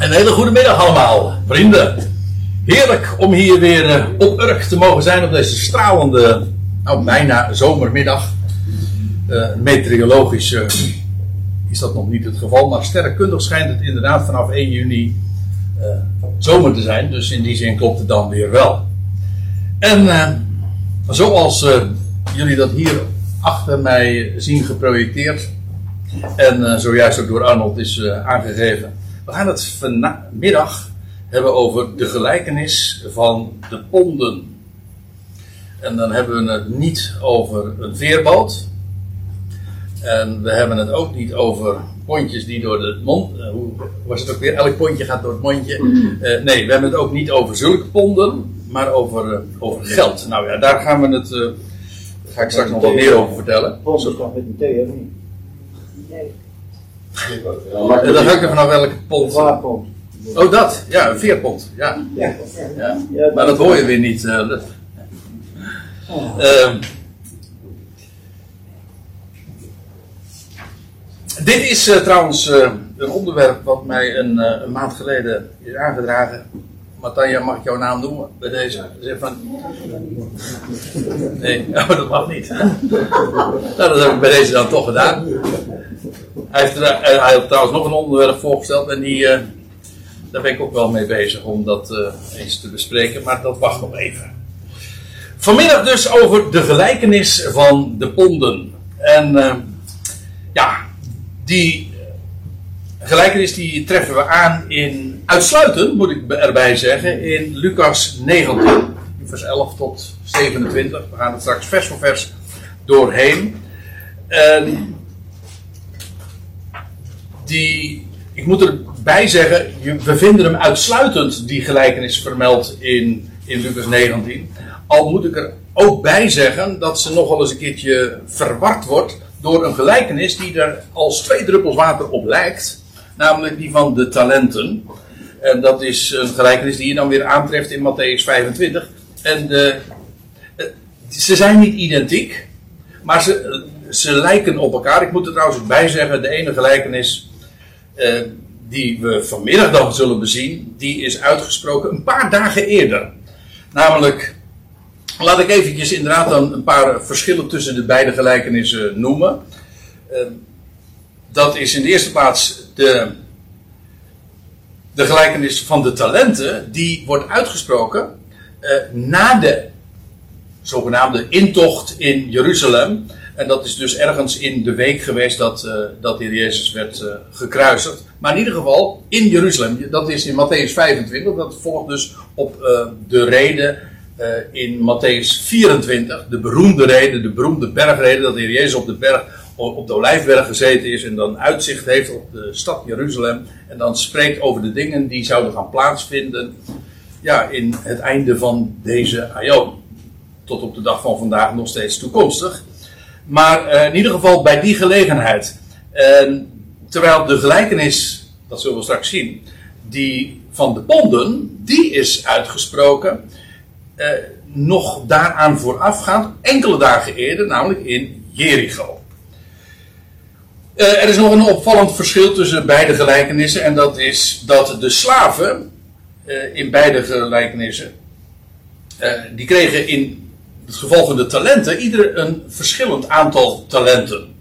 Een hele goede middag allemaal, vrienden. Heerlijk om hier weer uh, op Urk te mogen zijn op deze stralende, nou bijna zomermiddag. Uh, meteorologisch uh, is dat nog niet het geval, maar sterrenkundig schijnt het inderdaad vanaf 1 juni zomer te zijn. Dus in die zin klopt het dan weer wel. En zoals jullie dat hier achter mij zien geprojecteerd en zojuist ook door Arnold is aangegeven we gaan het vanmiddag hebben over de gelijkenis van de ponden. En dan hebben we het niet over een veerboot. En we hebben het ook niet over pondjes die door de mond. Uh, hoe was het ook weer? Elk pondje gaat door het mondje. Uh, nee, we hebben het ook niet over zulke ponden, maar over, uh, over geld. Nou ja, daar gaan we het. Daar ga ik straks nog wat meer over vertellen. Ponden kan met een thee, of niet? Nee. En dan hangt er vanaf welke pond. Vaarpond. Oh, dat. Ja, een veerpond. Ja. Ja. ja. Ja, Maar dat hoor je weer niet. eh, dat- Ehm, dit is eh, trouwens eh, een onderwerp wat mij een, eh, een maand geleden is aangedragen. Matanja, mag ik jouw naam noemen bij deze? Zeg van... Nee, oh, dat mag niet. nou, dat heb ik bij deze dan toch gedaan. Hij heeft, er- eh, trouwens nog een onderwerp voorgesteld en die, eh, daar ben ik ook wel mee bezig om dat eh, eens te bespreken, maar dat wacht nog even. Vanmiddag dus over de gelijkenis van de ponden. En ja, die gelijkenis die treffen we aan in uitsluitend, moet ik erbij zeggen, in Lucas 19, vers 11 tot 27. We gaan het straks vers voor vers doorheen. En die, ik moet erbij zeggen, we vinden hem uitsluitend, die gelijkenis vermeld in, in Lucas 19. Al moet ik er ook bij zeggen dat ze nogal eens een keertje verward wordt door een gelijkenis die er als twee druppels water op lijkt. Namelijk die van de talenten. En dat is een gelijkenis die je dan weer aantreft in Matthäus 25. En de, eh, ze zijn niet identiek, maar ze, ze lijken op elkaar. Ik moet er trouwens bij zeggen, de ene gelijkenis eh, die we vanmiddag dan zullen bezien, die is uitgesproken een paar dagen eerder. Namelijk, laat ik eventjes inderdaad dan een paar verschillen tussen de beide gelijkenissen noemen. Eh, dat is in de eerste plaats de, de gelijkenis van de talenten, die wordt uitgesproken eh, na de zogenaamde intocht in Jeruzalem. En dat is dus ergens in de week geweest dat, eh, dat de Jezus werd eh, gekruisigd. Maar in ieder geval in Jeruzalem. Dat is in Matthäus 25. Dat volgt dus op eh, de reden in Matthäus 24. De beroemde reden, de beroemde bergreden. Dat de Heer Jezus op de berg, op de Olijfberg gezeten is. En dan uitzicht heeft op de stad Jeruzalem. En dan spreekt over de dingen die zouden gaan plaatsvinden. Ja, in het einde van deze aion tot op de dag van vandaag nog steeds toekomstig. Maar eh, in ieder geval bij die gelegenheid. En terwijl de gelijkenis, dat zullen we straks zien, die van de ponden, die is uitgesproken. eh, nog daaraan voorafgaand, enkele dagen eerder, namelijk in Jericho. Eh, er is nog een opvallend verschil tussen beide gelijkenissen, en dat is dat de slaven in beide gelijkenissen, die kregen in het geval van de talenten, ieder een verschillend aantal talenten.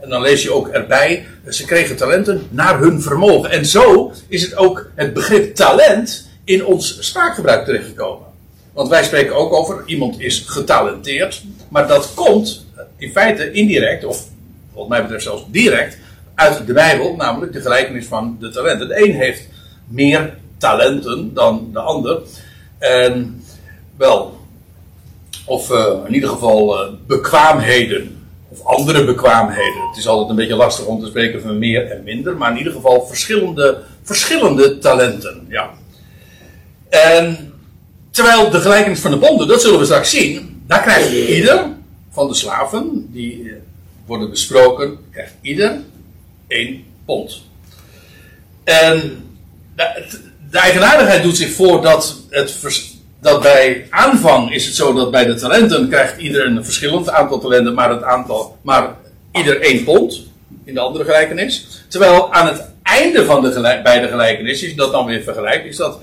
En dan lees je ook erbij, ze kregen talenten naar hun vermogen. En zo is het ook het begrip talent in ons spraakgebruik terechtgekomen. Want wij spreken ook over iemand is getalenteerd, maar dat komt in feite indirect, of wat mij betreft zelfs direct, uit de Bijbel, namelijk de gelijkenis van de talenten. De een heeft meer talenten dan de ander. En wel, of eh, in ieder geval eh, bekwaamheden. Of andere bekwaamheden. Het is altijd een beetje lastig om te spreken van meer en minder. Maar in ieder geval verschillende, verschillende talenten. Ja. En terwijl de gelijkenis van de bonden, dat zullen we straks zien. Daar krijgt ieder van de slaven die eh, worden besproken, krijgt ieder één pond. En de, de eigenaardigheid doet zich voor dat het vers- dat bij aanvang is het zo dat bij de talenten krijgt ieder een verschillend aantal talenten, maar, het aantal, maar ieder één pond in de andere gelijkenis. Terwijl aan het einde van de gelijk, bij de je dat dan weer vergelijkt, is dat,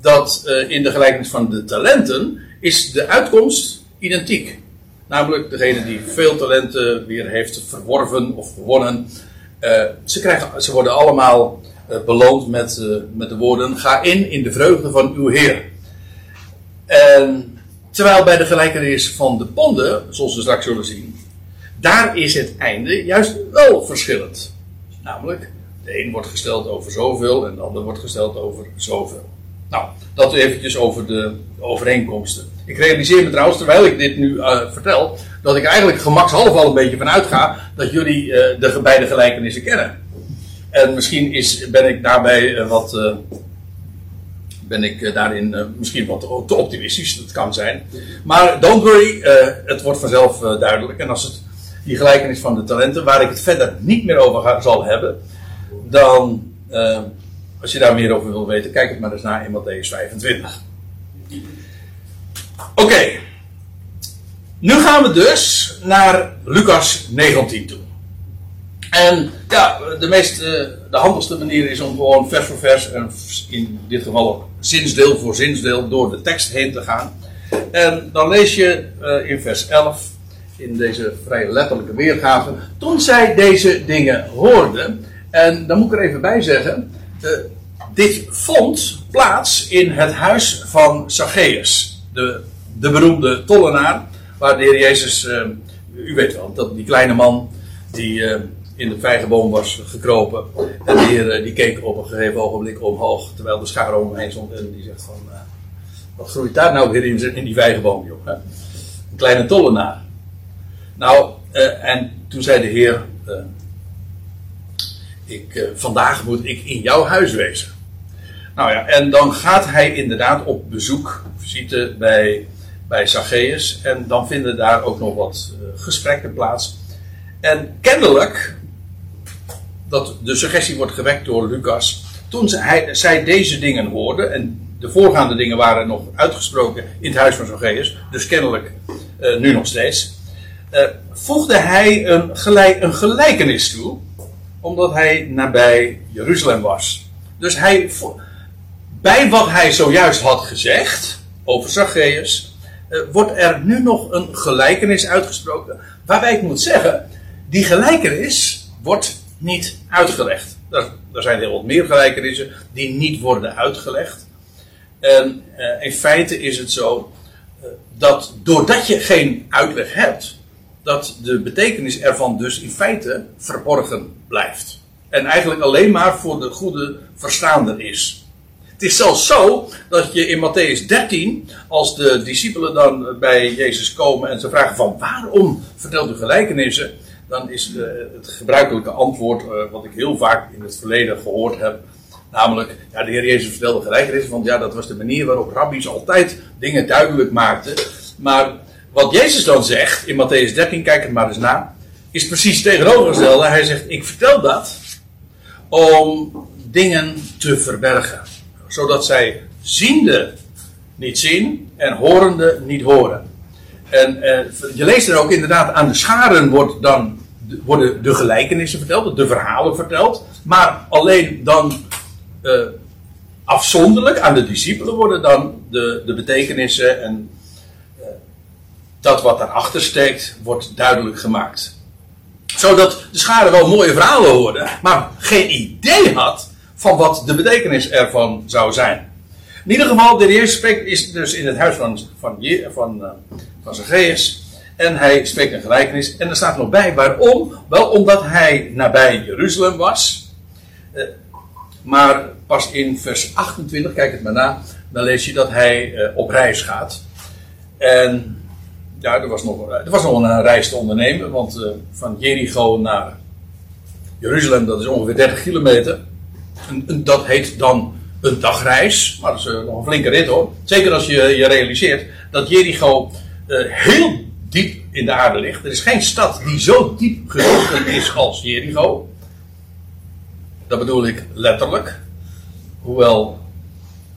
dat uh, in de gelijkenis van de talenten is de uitkomst identiek. Namelijk degene die veel talenten weer heeft verworven of gewonnen. Uh, ze, krijgen, ze worden allemaal uh, beloond met, met de woorden: Ga in in de vreugde van uw Heer. En terwijl bij de gelijkenis van de ponden, zoals we straks zullen zien, daar is het einde juist wel verschillend. Namelijk, de een wordt gesteld over zoveel en de ander wordt gesteld over zoveel. Nou, dat eventjes over de overeenkomsten. Ik realiseer me trouwens, terwijl ik dit nu uh, vertel, dat ik eigenlijk gemakshalve al een beetje van uitga dat jullie uh, de beide gelijkenissen kennen. En misschien is, ben ik daarbij uh, wat. Ben ik daarin misschien wat te optimistisch, dat kan zijn. Maar don't worry, het wordt vanzelf duidelijk. En als het die gelijkenis van de talenten, waar ik het verder niet meer over zal hebben, dan, als je daar meer over wil weten, kijk het maar eens naar in Matthäus 25. Oké, nu gaan we dus naar Lucas 19 toe. En ja, de, meest, uh, de handigste manier is om gewoon vers voor vers, en in dit geval ook zinsdeel voor zinsdeel, door de tekst heen te gaan. En dan lees je uh, in vers 11 in deze vrij letterlijke weergave. Toen zij deze dingen hoorden, en dan moet ik er even bij zeggen, uh, dit vond plaats in het huis van Zacchaeus, de, de beroemde tollenaar, waar de Heer Jezus, uh, u weet wel, dat die kleine man die in de vijgenboom was gekropen, en de Heer die keek op een gegeven ogenblik omhoog, terwijl de schaar heen stond, en die zegt van, wat groeit daar nou weer in, in die vijgenboom, joh? Een kleine tollenaar. Nou, uh, en toen zei de Heer: ik, Vandaag moet ik in jouw huis wezen. Nou ja, en dan gaat hij inderdaad op bezoek, visite bij, bij Zacchaeus. En dan vinden daar ook nog wat gesprekken plaats. En kennelijk, dat de suggestie wordt gewekt door Lucas. Toen hij, zij deze dingen hoorde, en de voorgaande dingen waren nog uitgesproken in het huis van Zacchaeus, dus kennelijk nu nog steeds uh, voegde hij een, een gelijkenis toe, omdat hij nabij Jeruzalem was. Dus hij, bij wat hij zojuist had gezegd over Zacchaeus, uh, wordt er nu nog een gelijkenis uitgesproken. Waarbij ik moet zeggen, die gelijkenis wordt niet uitgelegd. Er, zijn heel wat meer gelijkenissen die niet worden uitgelegd. En uh, in feite is het zo dat doordat je geen uitleg hebt, dat de betekenis ervan dus in feite verborgen blijft. En eigenlijk alleen maar voor de goede verstaander is. Het is zelfs zo dat je in Matthäus 13, als de discipelen dan bij Jezus komen en ze vragen van waarom vertelt u gelijkenissen, dan is het gebruikelijke antwoord uh, wat ik heel vaak in het verleden gehoord heb, namelijk, ja, de Heer Jezus vertelde gelijkenissen, want ja, dat was de manier waarop rabbies altijd dingen duidelijk maakten. Maar wat Jezus dan zegt in Matthäus 13, kijk het maar eens na, is precies tegenovergestelde. Hij zegt: Ik vertel dat om dingen te verbergen, zodat zij ziende niet zien en horende niet horen. En eh, je leest er ook inderdaad aan de scharen wordt dan, worden de gelijkenissen verteld, de verhalen verteld, maar alleen dan uh, afzonderlijk aan de discipelen worden dan de, de betekenissen en dat wat daarachter steekt, wordt duidelijk gemaakt. Zodat de schade wel mooie verhalen hoorde, maar geen idee had van wat de betekenis ervan zou zijn. In ieder geval, de Heer spreekt is dus in het huis van, van, van, van Zacchaeus. En hij spreekt een gelijkenis. En er staat nog bij waarom. Wel omdat hij nabij Jeruzalem was. Uh, maar pas in vers 28, kijk het maar na. Dan lees je dat hij uh, op reis gaat. En ja, er was nog, er was nog een reis te ondernemen. Want van Jericho naar Jeruzalem, dat is ongeveer 30 kilometer. En, en dat heet dan een dagreis. Maar dat is nog een flinke rit hoor. Zeker als je je realiseert dat Jericho heel diep in de aarde ligt. Er is geen stad die zo diep gezonken is als Jericho. Dat bedoel ik letterlijk. Hoewel,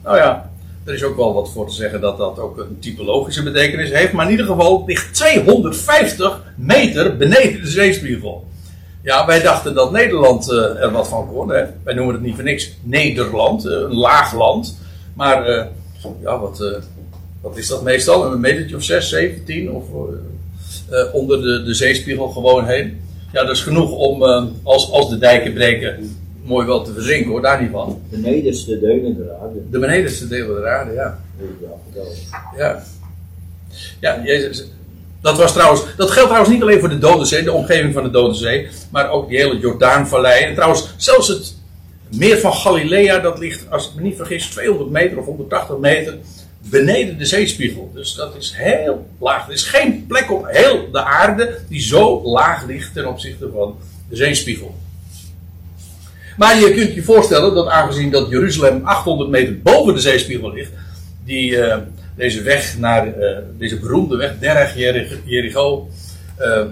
nou ja, er is ook wel wat voor te zeggen dat dat ook een typologische betekenis heeft. Maar in ieder geval ligt 250 meter beneden de zeespiegel. Ja, wij dachten dat Nederland uh, er wat van kon. Hè? Wij noemen het niet voor niks Nederland, uh, een laag land. Maar ja, wat, wat is dat meestal? Een metertje of 6, 17 of onder de, de zeespiegel gewoon heen. Ja, dat is genoeg om als, als de dijken breken mooi wel te verdrinken hoor, daar niet van. De nederste delen der aarde. De benedenste delen der aarde, ja. Ja. Ja, Jezus. Dat, was trouwens, dat geldt trouwens niet alleen voor de Dode Zee, de omgeving van de Dode Zee, maar ook die hele Jordaanvallei. En trouwens, zelfs het meer van Galilea, dat ligt, als ik me niet vergis, 200 meter of 180 meter beneden de zeespiegel. Dus dat is heel laag. Er is geen plek op heel de aarde die zo laag ligt ten opzichte van de zeespiegel. Maar je kunt je voorstellen dat aangezien dat Jeruzalem 800 meter boven de zeespiegel ligt, die, uh, deze weg naar, uh, deze beroemde weg, Derech Jericho, uh,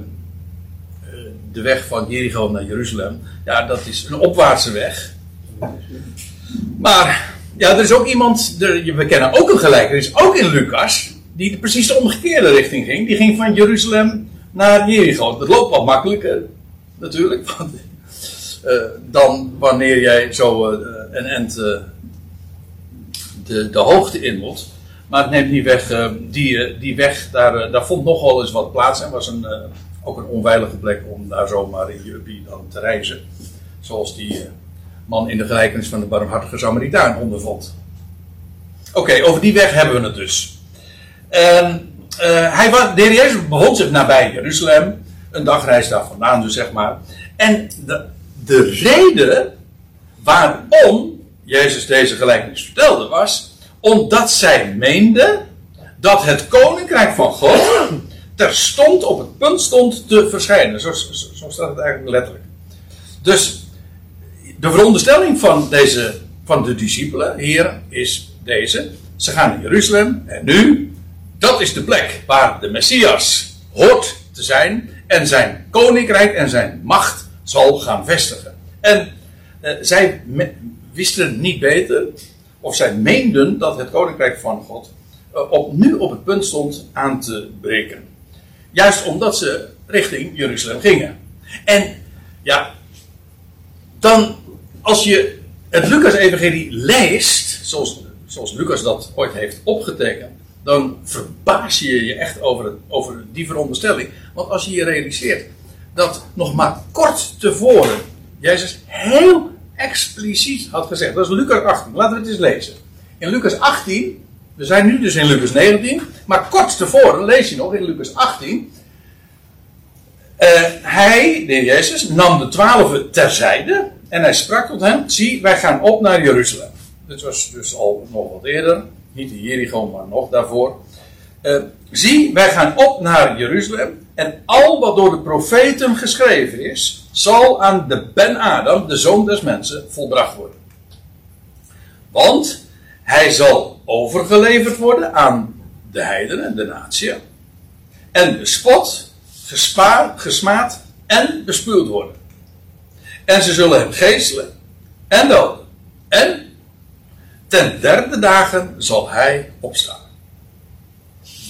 de weg van Jericho naar Jeruzalem, ja, dat is een opwaartse weg. Maar, ja, er is ook iemand, er, we kennen ook een gelijkenis, ook in Lucas, die precies de omgekeerde richting ging. Die ging van Jeruzalem naar Jericho. Dat loopt wat makkelijker, natuurlijk, want uh, dan wanneer jij zo uh, een end uh, de, de hoogte in moet. Maar het neemt niet weg, die, die weg, daar, daar vond nog wel eens wat plaats en was een, ook een onveilige plek om daar zomaar in je dan te reizen. Zoals die man in de gelijkenis van de barmhartige Samaritaan ondervond. Oké, over die weg hebben we het dus. En, hij was, de heer Jezus bevond zich nabij Jeruzalem, een dagreis daar vandaan dus zeg maar. En de, de reden waarom Jezus deze gelijkenis vertelde was omdat zij meende dat het koninkrijk van God terstond op het punt stond te verschijnen. Zo, zo, staat het eigenlijk letterlijk. Dus de veronderstelling van, deze, van de discipelen hier is deze. Ze gaan naar Jeruzalem en nu, dat is de plek waar de Messias hoort te zijn en zijn koninkrijk en zijn macht zal gaan vestigen. En uh, zij wisten niet beter, of zij meenden dat het koninkrijk van God uh, op, nu op het punt stond aan te breken. Juist omdat ze richting Jeruzalem gingen. En ja, dan als je het Lucas-evangelie leest, zoals, zoals Lucas dat ooit heeft opgetekend, dan verbaas je je echt over, het, over die veronderstelling. Want als je je realiseert dat nog maar kort tevoren Jezus heel expliciet had gezegd. Dat is Lucas 18. Laten we het eens lezen. In Lucas 18, we zijn nu dus in Lucas 19, maar kort tevoren lees je nog in Lucas 18. Uh, hij, de Jezus, nam de twaalf terzijde en hij sprak tot hem: Zie, wij gaan op naar Jeruzalem. Dit was dus al nog wat eerder, niet in Jericho, maar nog daarvoor. Uh, zie, wij gaan op naar Jeruzalem en al wat door de profeten geschreven is, zal aan de Ben-Adam, de zoon des mensen, volbracht worden. Want hij zal overgeleverd worden aan de heidenen, de natie. En bespot, gespaard, gesmaad en bespuwd worden. En ze zullen hem geestelen en doden. En ten derde dagen zal hij opstaan.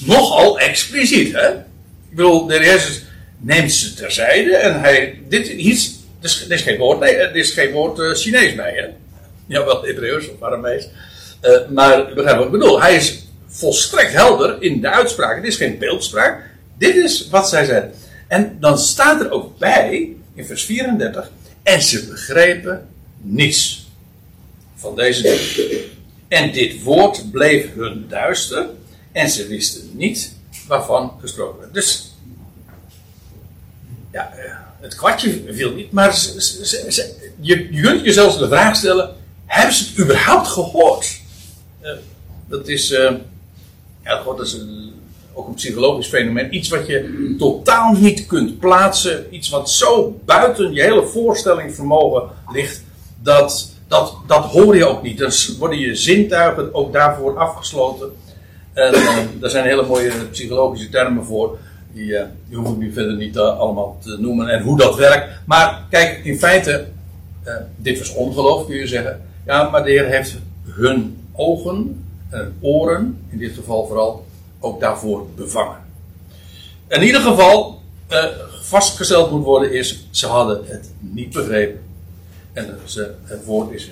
Nogal expliciet, hè? Ik bedoel, de Jezus neemt ze terzijde en hij. Dit, hier, dit, is, geen woord, nee, er is geen woord uh, Chinees bij, hè? Jawel, Hebreeuws of Aramees. Uh, maar begrijp wat ik bedoel. Hij is volstrekt helder in de uitspraak. Het is geen beeldspraak. Dit is wat zij zeiden. En dan staat er ook bij, in vers 34, en ze begrepen niets van deze dingen. En dit woord bleef hun duister en ze wisten niet waarvan gesproken werd. Dus ja, eh, het kwartje viel niet, maar je, kunt jezelf de vraag stellen: hebben ze het überhaupt gehoord? Uh, dat is, uh, ja, dat is een, ook een psychologisch fenomeen. Iets wat je totaal niet kunt plaatsen. Iets wat zo buiten je hele voorstellingsvermogen ligt. Dat, dat, dat hoor je ook niet. Dan worden je zintuigen ook daarvoor afgesloten. En daar zijn hele mooie psychologische termen voor. Die, uh, die hoef ik nu verder niet uh, allemaal te noemen en hoe dat werkt. Maar kijk, in feite, uh, dit was ongeloof kun je zeggen. Ja, maar de Heer heeft hun ogen en oren, in dit geval vooral, ook daarvoor bevangen. In ieder geval, eh, vastgesteld moet worden is, ze hadden het niet begrepen. En ze, het woord is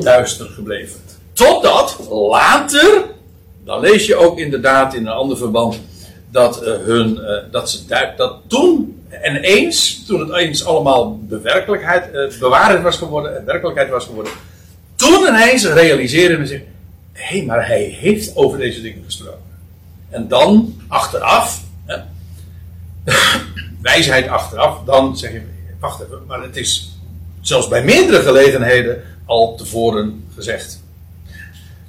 duister gebleven. Totdat later, dan lees je ook inderdaad in een ander verband, dat, uh, hun, uh, dat, ze, dat toen en eens, toen het eens allemaal bewerkelijkheid, uh, was geworden en werkelijkheid was geworden, toen ineens realiseerden ze zich, hé, hey, maar hij heeft over deze dingen gesproken. En dan, achteraf, hè, wijsheid achteraf, dan zeg je, wacht even, maar het is zelfs bij meerdere gelegenheden al tevoren gezegd.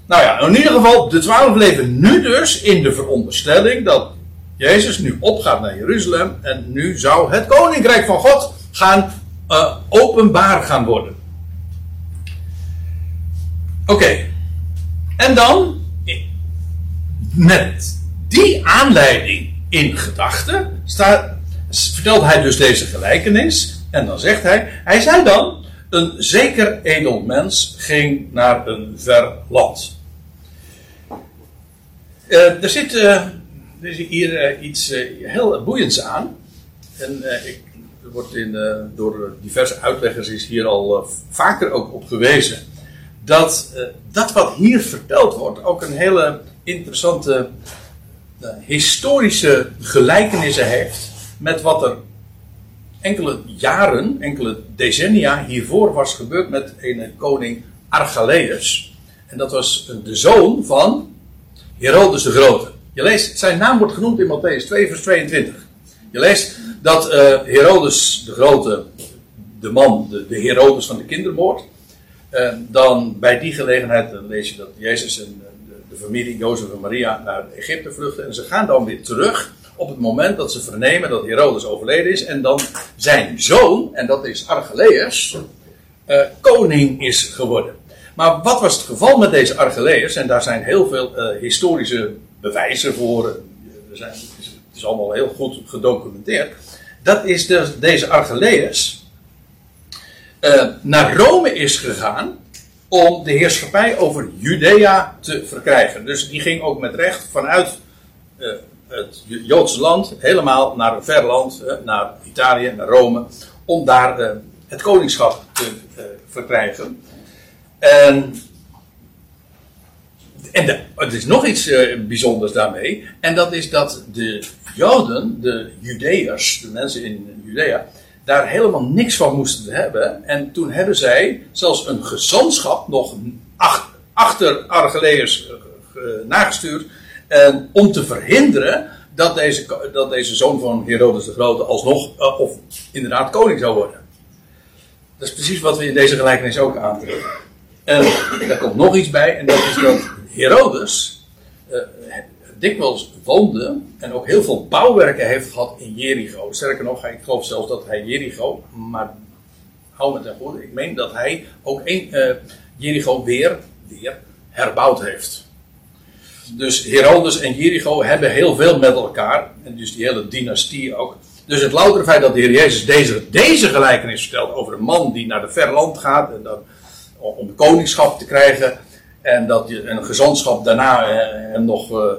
Nou ja, in ieder geval, de twaalf leven nu dus in de veronderstelling dat Jezus nu opgaat naar Jeruzalem en nu zou het koninkrijk van God gaan uh, openbaar gaan worden. Oké, en dan met die aanleiding in gedachten vertelt hij dus deze gelijkenis en dan zegt hij, hij zei dan, een zeker edel mens ging naar een ver land. Uh, er zit is hier uh, iets heel boeiends aan. En ik, er wordt in, door diverse uitleggers is hier al vaker ook op gewezen. Dat dat wat hier verteld wordt ook een hele interessante historische gelijkenissen heeft met wat er enkele jaren, enkele decennia hiervoor was gebeurd met een koning Archelaeus. En dat was de zoon van Herodes de Grote. Je leest, zijn naam wordt genoemd in Matthäus 2, vers 22. Je leest dat uh, Herodes de Grote, de man, de, de Herodes van de kindermoord, uh, dan bij die gelegenheid dan lees je dat Jezus en de familie Jozef en Maria naar Egypte vluchten. En ze gaan dan weer terug op het moment dat ze vernemen dat Herodes overleden is. En dan zijn zoon, en dat is Archelaeus, uh, koning is geworden. Maar wat was het geval met deze Archelaeus? En daar zijn heel veel uh, historische bewijzen voor. Er zijn, het, is, allemaal heel goed gedocumenteerd. Dat is dus deze Archelaeus uh, naar Rome is gegaan om de heerschappij over Judea te verkrijgen. Dus die ging ook met recht vanuit uh, het Joodse land helemaal naar een ver land, uh, naar Italië, naar Rome, om daar het koningschap te verkrijgen. En, en er is nog iets bijzonders daarmee. En dat is dat de Joden, de Judeërs, de mensen in Judea, daar helemaal niks van moesten hebben. En toen hebben zij zelfs een gezantschap nog ach, achter Archelaeus uh, nagestuurd. En om te verhinderen dat deze, dat deze zoon van Herodes de Grote alsnog, uh, of inderdaad koning zou worden. Dat is precies wat we in deze gelijkenis ook aantrekken. En daar komt nog iets bij, en dat is dat Herodes dikwijls woonde en ook heel veel bouwwerken heeft gehad in Jericho. Sterker nog, ik geloof zelfs dat hij Jericho, maar hou me ten goede, ik meen dat hij ook een, uh, Jericho weer, weer herbouwd heeft. Dus Herodes en Jericho hebben heel veel met elkaar, en dus die hele dynastie ook. Dus het loutere feit dat de Heer Jezus deze, deze gelijkenis vertelt over een man die naar de ver land gaat en dan om koningschap te krijgen. En dat een gezantschap daarna eh, hem nog uh,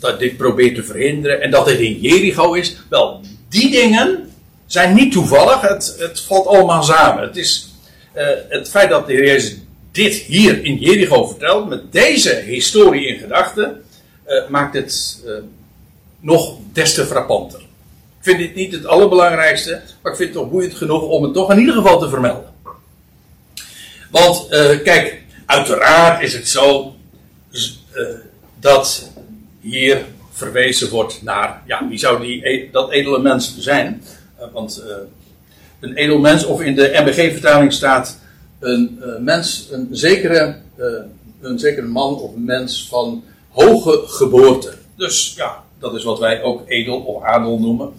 dat dit probeert te verhinderen. En dat het in Jericho is. Wel, die dingen zijn niet toevallig. Het, het valt allemaal samen. Het is uh, het feit dat de Heer Jezus dit hier in Jericho vertelt. Met deze historie in gedachten. Uh, maakt het nog des te frappanter. Ik vind dit niet het allerbelangrijkste. Maar ik vind het toch boeiend genoeg om het toch in ieder geval te vermelden. Want kijk, uiteraard is het zo dat hier verwezen wordt naar, ja, wie zou die, e-, dat edele mens zijn? Uh, want een edel mens, of in de MBG-vertaling staat een mens, een zekere, een zekere man of mens van hoge geboorte. Dus ja, dat is wat wij ook edel of adel noemen.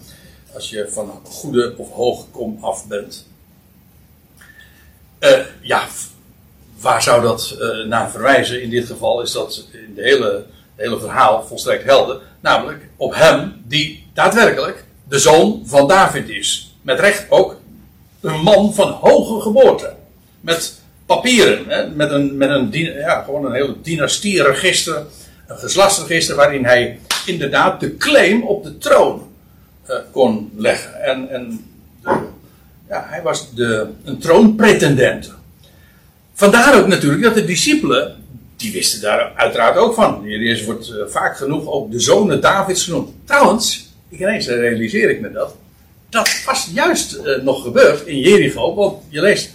Als je van goede of hoge kom af bent. Ja, waar zou dat naar verwijzen? In dit geval is dat in de hele, hele verhaal volstrekt helder. Namelijk op hem die daadwerkelijk de zoon van David is. Met recht ook een man van hoge geboorte. Met papieren, hè, met, een, met een, ja, gewoon een hele dynastieregister, een geslachtsregister waarin hij inderdaad de claim op de troon eh, kon leggen. En, en ja, hij was de, een troonpretendent. Vandaar ook natuurlijk dat de discipelen, die wisten daar uiteraard ook van. Jezus wordt uh, vaak genoeg ook de zonen Davids genoemd. Trouwens, ineens realiseer ik me dat. Dat was juist uh, nog gebeurd in Jericho. Want je leest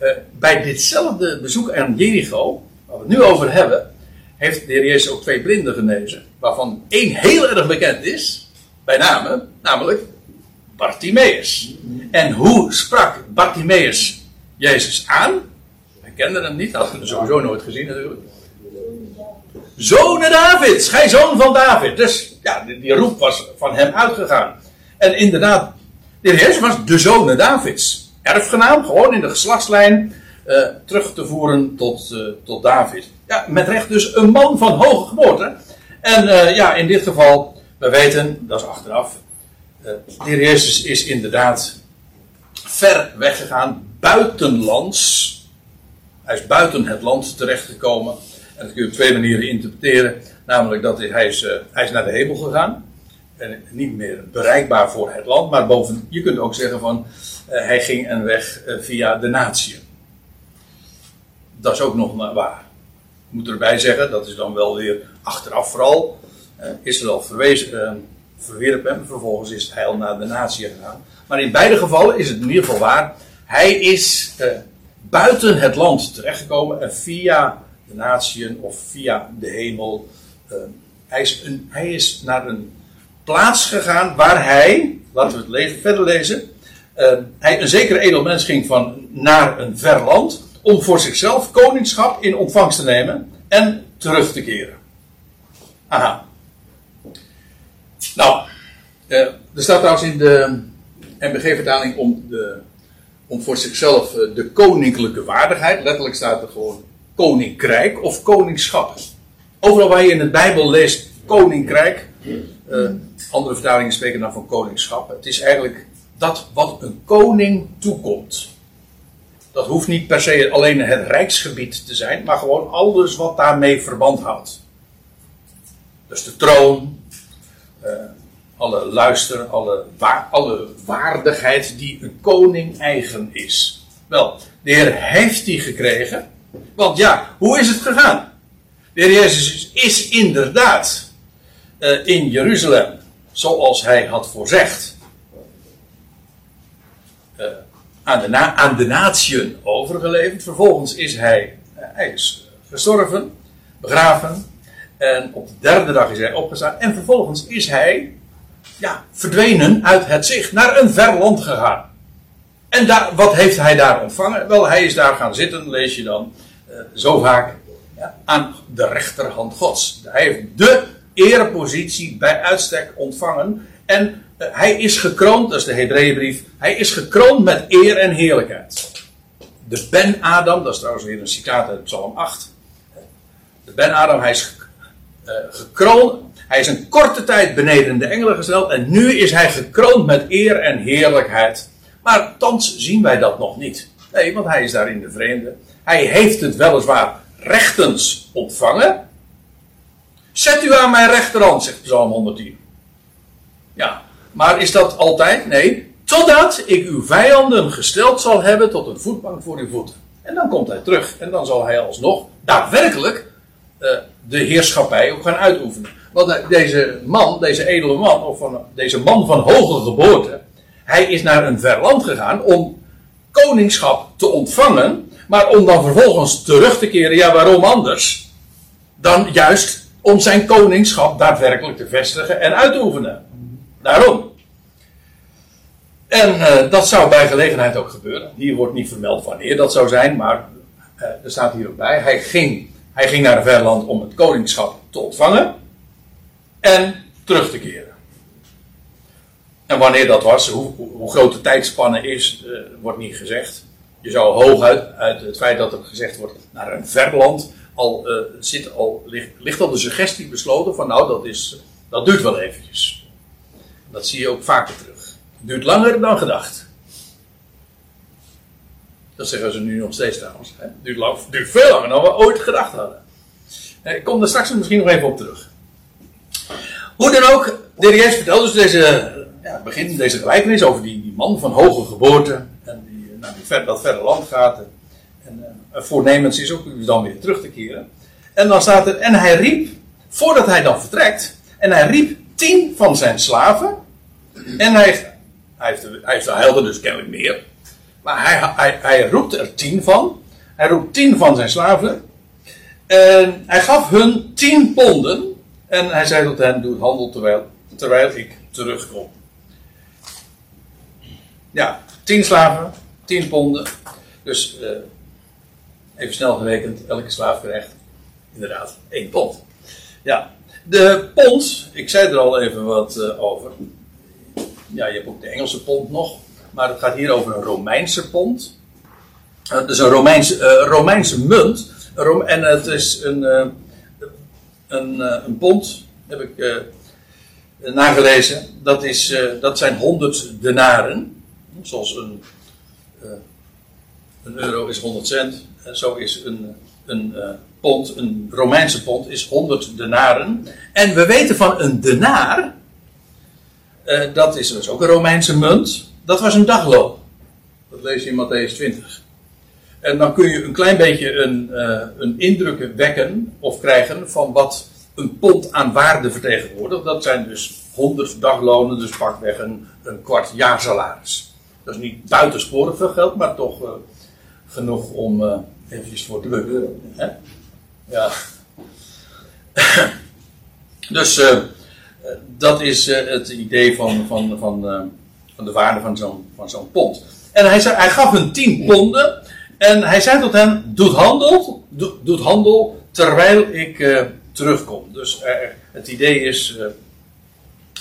uh, bij ditzelfde bezoek aan Jericho, waar we het nu over hebben, heeft de heer Jezus ook twee blinden genezen. Waarvan één heel erg bekend is, bij name, namelijk Bartimaeus. En hoe sprak Bartimaeus Jezus aan? Hij kende hem niet, had hem sowieso nooit gezien natuurlijk. Zonen Davids, gij zoon van David. Dus ja, die, roep was van hem uitgegaan. En inderdaad, de Jezus was de zonen Davids. Erfgenaam, gewoon in de geslachtslijn uh, terug te voeren tot, uh, tot David. Ja, met recht dus een man van hoge geboorte. En uh, ja, in dit geval, we weten, dat is achteraf, de Jezus is inderdaad ver weggegaan, buitenlands. Hij is buiten het land terechtgekomen. En dat kun je op twee manieren interpreteren. Namelijk dat hij is, uh, hij is naar de hemel gegaan. En niet meer bereikbaar voor het land. Maar boven, je kunt ook zeggen van uh, hij ging een weg uh, via de natie. Dat is ook nog waar. Ik moet erbij zeggen, dat is dan wel weer achteraf vooral. Israël verwezen, verwierp hem. Vervolgens is hij al naar de natie gegaan. Maar in beide gevallen is het in ieder geval waar. Hij is buiten het land terechtgekomen en via de natieën of via de hemel. Uh, hij, is hij is naar een plaats gegaan waar hij, laten we het leven verder lezen, uh, hij een zekere edelmens ging van naar een ver land om voor zichzelf koningschap in ontvangst te nemen en terug te keren. Aha. Nou, uh, er staat trouwens in de MBG-vertaling om, de, om voor zichzelf de koninklijke waardigheid, letterlijk staat er gewoon koninkrijk of koningschap. Overal waar je in de Bijbel leest koninkrijk, uh, andere vertalingen spreken dan van koningschap. Het is eigenlijk dat wat een koning toekomt. Dat hoeft niet per se alleen het rijksgebied te zijn, maar gewoon alles wat daarmee verband houdt. Dus de troon, uh, alle luister, alle, wa alle waardigheid die een koning eigen is. Wel, de Heer heeft die gekregen. Want ja, hoe is het gegaan? De Heer Jezus is inderdaad uh, in Jeruzalem, zoals hij had voorzegd, uh, aan, de aan de natieën overgeleverd. Vervolgens is hij, uh, hij is gestorven, begraven. En op de derde dag is hij opgestaan. En vervolgens is hij ja, verdwenen uit het zicht naar een ver land gegaan. En daar, wat heeft hij daar ontvangen? Wel, hij is daar gaan zitten, lees je dan zo vaak, ja, aan de rechterhand Gods. Hij heeft de erepositie bij uitstek ontvangen. En uh, hij is gekroond, dat is de Hebreeënbrief, hij is gekroond met eer en heerlijkheid. De Ben-Adam, dat is trouwens weer een citaat uit Psalm 8. De Ben-Adam, hij is uh, gekroond, hij is een korte tijd beneden de engelen gesteld en nu is hij gekroond met eer en heerlijkheid. Maar thans zien wij dat nog niet. Nee, want hij is daar in de vreemde. Hij heeft het weliswaar rechtens ontvangen. Zet u aan mijn rechterhand, zegt Psalm 110. Ja, maar is dat altijd? Nee. Totdat ik uw vijanden gesteld zal hebben tot een voetbank voor uw voeten. En dan komt hij terug. En dan zal hij alsnog daadwerkelijk uh, de heerschappij ook gaan uitoefenen. Want deze man, deze edele man, of van, deze man van hoge geboorte, hij is naar een ver land gegaan om koningschap te ontvangen, maar om dan vervolgens terug te keren. Ja, waarom anders? Dan juist om zijn koningschap daadwerkelijk te vestigen en uit te oefenen. Daarom. En uh, dat zou bij gelegenheid ook gebeuren. Hier wordt niet vermeld wanneer dat zou zijn, maar uh, er staat hier ook bij. Hij ging, hij ging naar een ver land om het koningschap te ontvangen en terug te keren. En wanneer dat was, hoe, hoe groot de tijdspanne is, uh, wordt niet gezegd. Je zou hooguit uit het feit dat er gezegd wordt naar een ver land, al, uh, zit al, ligt, ligt al de suggestie besloten van nou, dat, is, dat duurt wel eventjes. Dat zie je ook vaker terug. Het duurt langer dan gedacht. Dat zeggen ze nu nog steeds trouwens. Het duurt, lang, duurt veel langer dan we ooit gedacht hadden. Ik kom er straks misschien nog even op terug. Hoe dan ook, de vertelt dus deze, ja, begint deze gelijkenis over die, die man van hoge geboorte. Dat verre land gaat. En, uh, voornemens is ook dan weer terug te keren. En dan staat er, en hij riep, voordat hij dan vertrekt, en hij riep tien van zijn slaven. En hij, hij, heeft, hij, heeft, hij had er dus kennelijk meer. Maar hij, hij, hij roept er tien van. Hij roept tien van zijn slaven. En hij gaf hun tien ponden. En hij zei tot hen: Doe handel terwijl, terwijl ik terugkom. Ja, tien slaven, tien ponden. Dus uh, even snel gerekend, elke slaaf krijgt inderdaad één pond. Ja, de pond, ik zei er al even wat uh, over. Ja, je hebt ook de Engelse pond nog. Maar het gaat hier over een Romeinse pond. Uh, dus een Romeinse, Romeinse munt. En het is een, een, een pond, heb ik nagelezen. Dat, is, dat zijn 100 denaren. Zoals een, een euro is 100 cent. En zo is een, een pond, een Romeinse pond, is 100 denaren. En we weten van een denaar, dat is dus ook een Romeinse munt, dat was een dagloon. Dat lees je in Matthäus 20. En dan kun je een klein beetje een, uh, een indruk wekken of krijgen van wat een pond aan waarde vertegenwoordigt. Dat zijn dus 100 daglonen, dus pakweg een, een kwart jaarsalaris. Dat is niet buitensporig veel geld, maar toch uh, genoeg om uh, eventjes voor te bukken. Ja. dus uh, dat is het idee van, van, van, van de waarde van zo'n van zo'n pond. En hij, zei, hij gaf hun 10 ponden. En hij zei tot hen: Doet handel, do, doet handel terwijl ik terugkom. Dus het idee is: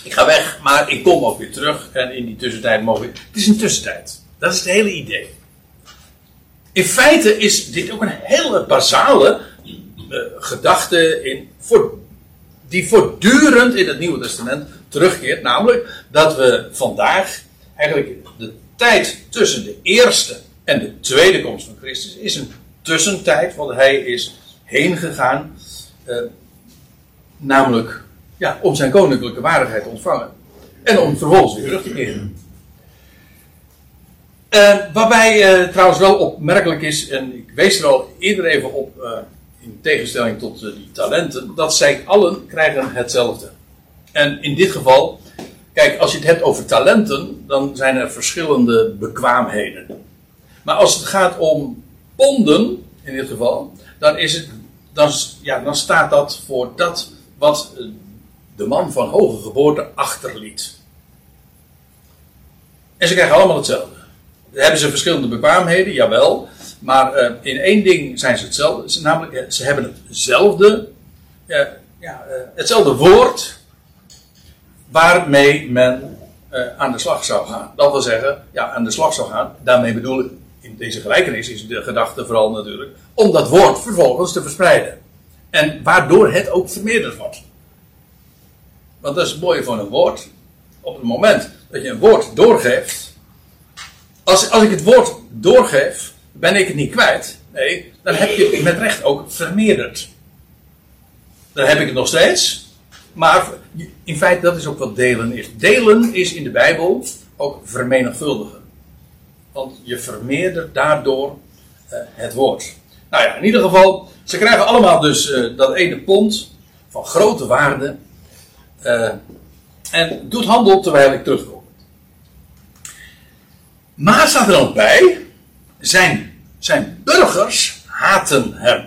Ik ga weg, maar ik kom ook weer terug. En in die tussentijd mogen. Het is een tussentijd. Dat is het hele idee. In feite is dit ook een hele basale uh, gedachte in, die voortdurend in het Nieuwe Testament terugkeert. Namelijk dat we vandaag eigenlijk de tijd tussen de eerste en de tweede komst van Christus is een tussentijd, want hij is heen gegaan, uh, namelijk ja, om zijn koninklijke waardigheid ontvangen. En om vervolgens weer terug te keren. Uh, waarbij uh, trouwens wel opmerkelijk is, en ik wees er al eerder even op uh, in tegenstelling tot die talenten, dat zij allen krijgen hetzelfde. En in dit geval, kijk, als je het hebt over talenten, dan zijn er verschillende bekwaamheden. Maar als het gaat om ponden, in dit geval, dan, is het, dan, ja, dan staat dat voor dat wat de man van hoge geboorte achterliet. En ze krijgen allemaal hetzelfde. Hebben ze verschillende bekwaamheden? Jawel. Maar uh, in één ding zijn ze hetzelfde. Namelijk, ze hebben hetzelfde, uh, ja, hetzelfde woord waarmee men aan de slag zou gaan. Dat wil zeggen, ja, aan de slag zou gaan. Daarmee bedoel ik, in deze gelijkenis is de gedachte vooral natuurlijk, om dat woord vervolgens te verspreiden. En waardoor het ook vermeerderd wordt. Want dat is het mooie van een woord. Op het moment dat je een woord doorgeeft. Als, als ik het woord doorgeef, ben ik het niet kwijt. Nee, dan heb je het met recht ook vermeerderd. Dan heb ik het nog steeds. Maar in feite, dat is ook wat delen is. Delen is in de Bijbel ook vermenigvuldigen. Want je vermeerdert daardoor uh, het woord. Nou ja, in ieder geval, ze krijgen allemaal dus uh, dat ene pond van grote waarde. Uh, en doet handel terwijl ik terugkom. Maar staat er dan bij, zijn, zijn burgers haten hem.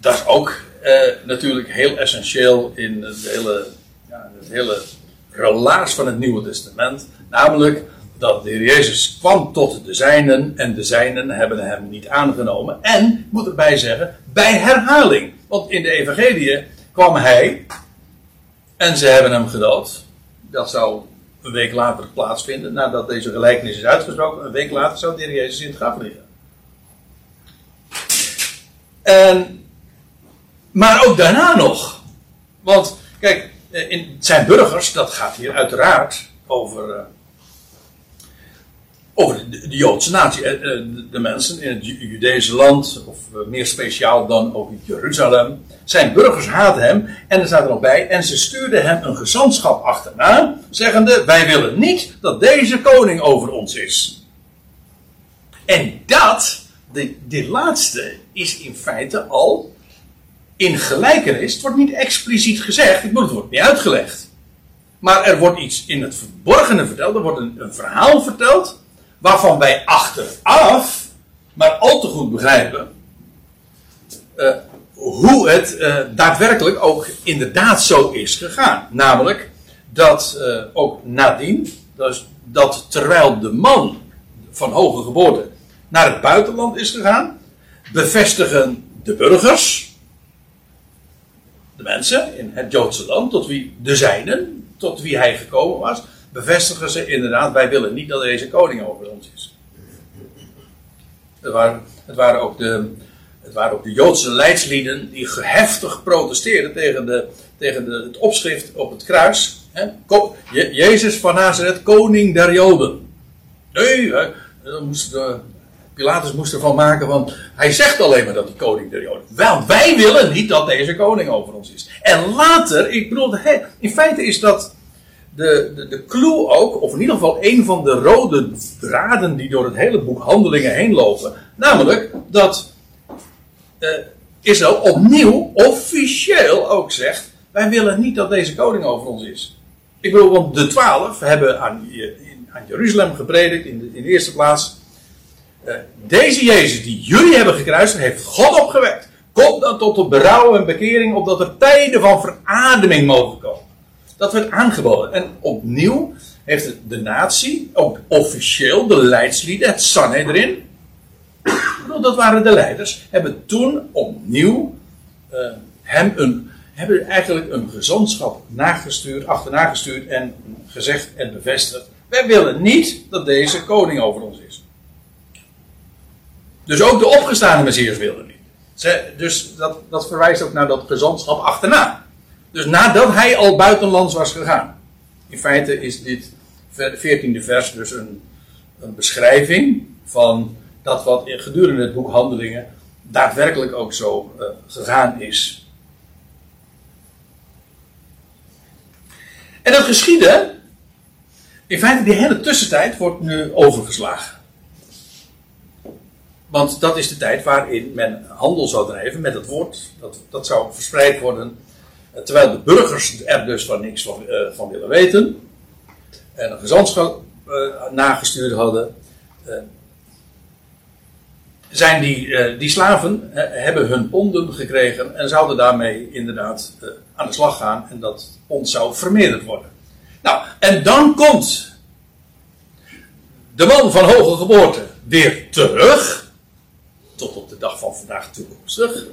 Dat is ook uh, natuurlijk heel essentieel in het hele, ja, hele relaas van het Nieuwe Testament. Namelijk dat de Heer Jezus kwam tot de zijnen en de zijnen hebben hem niet aangenomen. En, moet erbij zeggen, bij herhaling. Want in de evangelie kwam hij en ze hebben hem gedood. Dat zou een week later plaatsvinden, nadat deze gelijkenis is uitgesproken. Een week later zou de Jezus in het graf liggen. En, maar ook daarna nog. Want, kijk, in zijn burgers, dat gaat hier uiteraard over. Over de, de Joodse natie. De, de, mensen in het Judese land, of meer speciaal dan ook in Jeruzalem, zijn burgers haten hem. En er staat er nog bij, en ze stuurden hem een gezantschap achterna, zeggende: Wij willen niet dat deze koning over ons is. En dat, dit laatste, is in feite al in gelijkenis. Het wordt niet expliciet gezegd, het wordt niet uitgelegd. Maar er wordt iets in het verborgene verteld, er wordt een verhaal verteld, waarvan wij achteraf maar al te goed begrijpen uh, hoe het uh, daadwerkelijk ook inderdaad zo is gegaan. Namelijk dat uh, ook nadien, dus dat terwijl de man van hoge geboorte naar het buitenland is gegaan, bevestigen de burgers, de mensen in het Joodse land, tot wie de zijnen, tot wie hij gekomen was, bevestigen ze inderdaad, wij willen niet dat deze koning over ons is. Het waren, het waren, ook, de, het waren de Joodse leidslieden die heftig protesteerden tegen, de, tegen de, het opschrift op het kruis. Hè? Jezus van Nazareth, koning der Joden. Nee, dan moest de, Pilatus moest ervan maken, want hij zegt alleen maar dat hij koning der Joden. Wel, wij willen niet dat deze koning over ons is. En later, ik bedoel, in feite is dat de, de, de ook, of in ieder geval een van de rode draden die door het hele boek Handelingen heen lopen. Namelijk dat uh, Israël opnieuw officieel ook zegt: Wij willen niet dat deze koning over ons is. Ik bedoel, want de twaalf hebben aan, aan Jeruzalem gepredikt in de, in eerste plaats. Uh, deze Jezus die jullie hebben gekruist, heeft God opgewekt. Komt dan tot de berouw en bekering, opdat er tijden van verademing mogen komen. Dat werd aangeboden. En opnieuw heeft de natie, ook officieel, de leidslieden, het Sanhedrin, dat waren de leiders, hebben toen opnieuw uh, hem een, hebben eigenlijk een gezantschap nagestuurd, achterna gestuurd en gezegd en bevestigd. Wij willen niet dat deze koning over ons is. Dus ook de opgestaande Messias wilden niet. Ze, dus dat, dat verwijst ook naar dat gezantschap achterna. Dus nadat hij al buitenlands was gegaan. In feite is dit 14e vers dus een, een beschrijving van dat wat gedurende het boek Handelingen daadwerkelijk ook zo uh, gegaan is. En dat geschieden, in feite die hele tussentijd wordt nu overgeslagen. Want dat is de tijd waarin men handel zou drijven met het woord. Dat, dat zou verspreid worden Terwijl de burgers er dus van niks van, uh, van willen weten. En een gezantschap uh, nagestuurd hadden. Uh, zijn die, die slaven hebben hun ponden gekregen en zouden daarmee inderdaad aan de slag gaan. En dat pond zou vermeerderd worden. Nou, en dan komt de man van hoge geboorte weer terug. Tot op de dag van vandaag toekomstig.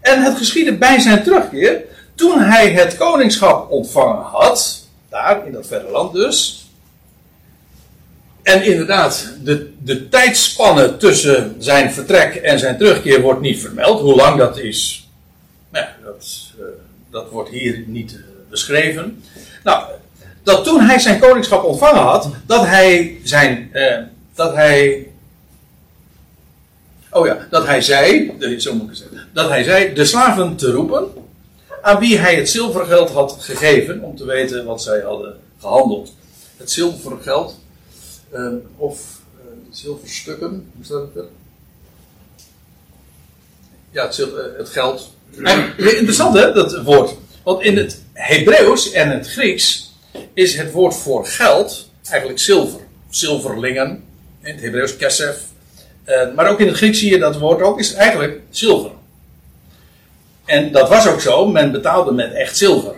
En het geschiedde bij zijn terugkeer toen hij het koningschap ontvangen had, daar in dat verre land dus. En inderdaad, de, de tijdspanne tussen zijn vertrek en zijn terugkeer wordt niet vermeld. Hoe lang dat is, nou, dat, uh, dat wordt hier niet uh, beschreven. Nou, dat toen hij zijn koningschap ontvangen had, dat hij zijn. Uh, dat hij. Oh ja, dat hij zei, zo moet ik zeggen, dat hij zei de slaven te roepen aan wie hij het zilvergeld had gegeven, om te weten wat zij hadden gehandeld. Het zilvergeld, uh, of uh, zilverstukken, hoe staat het? Ja, het, uh, het geld. Interessant hè, dat woord. Want in het Hebreeuws en het Grieks is het woord voor geld eigenlijk zilver. Zilverlingen, in het Hebreeuws kesef. Eh, maar ook in het Grieks zie je dat woord ook, is eigenlijk zilver. En dat was ook zo, men betaalde met echt zilver.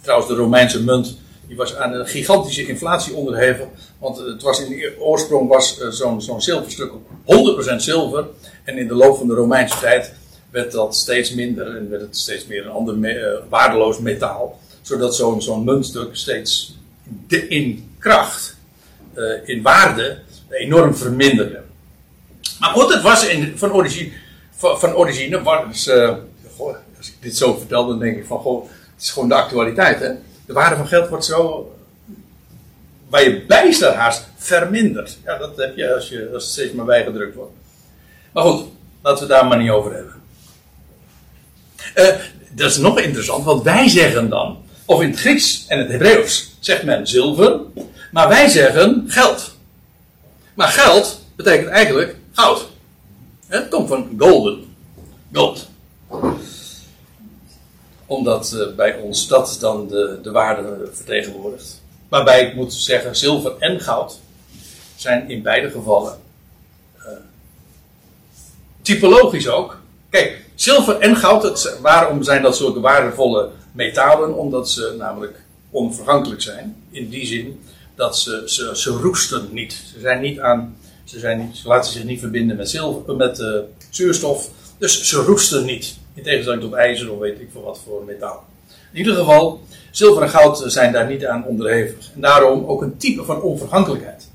Trouwens, de Romeinse munt die was aan een gigantische inflatie onderhevig. Want het was in de oorsprong was eh, zo'n zilverstuk 100% zilver. En in de loop van de Romeinse tijd werd dat steeds minder en werd het steeds meer een ander me uh, waardeloos metaal. Zodat zo'n muntstuk steeds de, in kracht, uh, in waarde, enorm verminderde. Maar goed, het was van, origine, van, origine was, als ik dit zo vertel, dan denk ik van, goh, het is gewoon de actualiteit, hè. De waarde van geld wordt zo, waar je bijstaat haast vermindert. Ja, dat heb je als, je als het steeds maar bijgedrukt wordt. Maar goed, laten we daar maar niet over hebben. Uh, dat is nog interessant, want wij zeggen dan, of in het Grieks en het Hebreeuws zegt men zilver, maar wij zeggen geld. Maar geld betekent eigenlijk goud. Het komt van golden. Gold. Omdat uh, bij ons dat dan de, de waarde vertegenwoordigt. Waarbij ik moet zeggen, zilver en goud zijn in beide gevallen uh, typologisch ook. Kijk, zilver en goud, het, waarom zijn dat zulke waardevolle metalen? Omdat ze namelijk onvergankelijk zijn. In die zin dat ze, ze, roesten niet. Ze, zijn niet aan, ze, zijn ze laten zich niet verbinden met, zilver, met uh, zuurstof. Dus ze roesten niet. In tegenstelling tot ijzer of weet ik veel wat voor metaal. In ieder geval, zilver en goud zijn daar niet aan onderhevig. En daarom ook een type van onvergankelijkheid.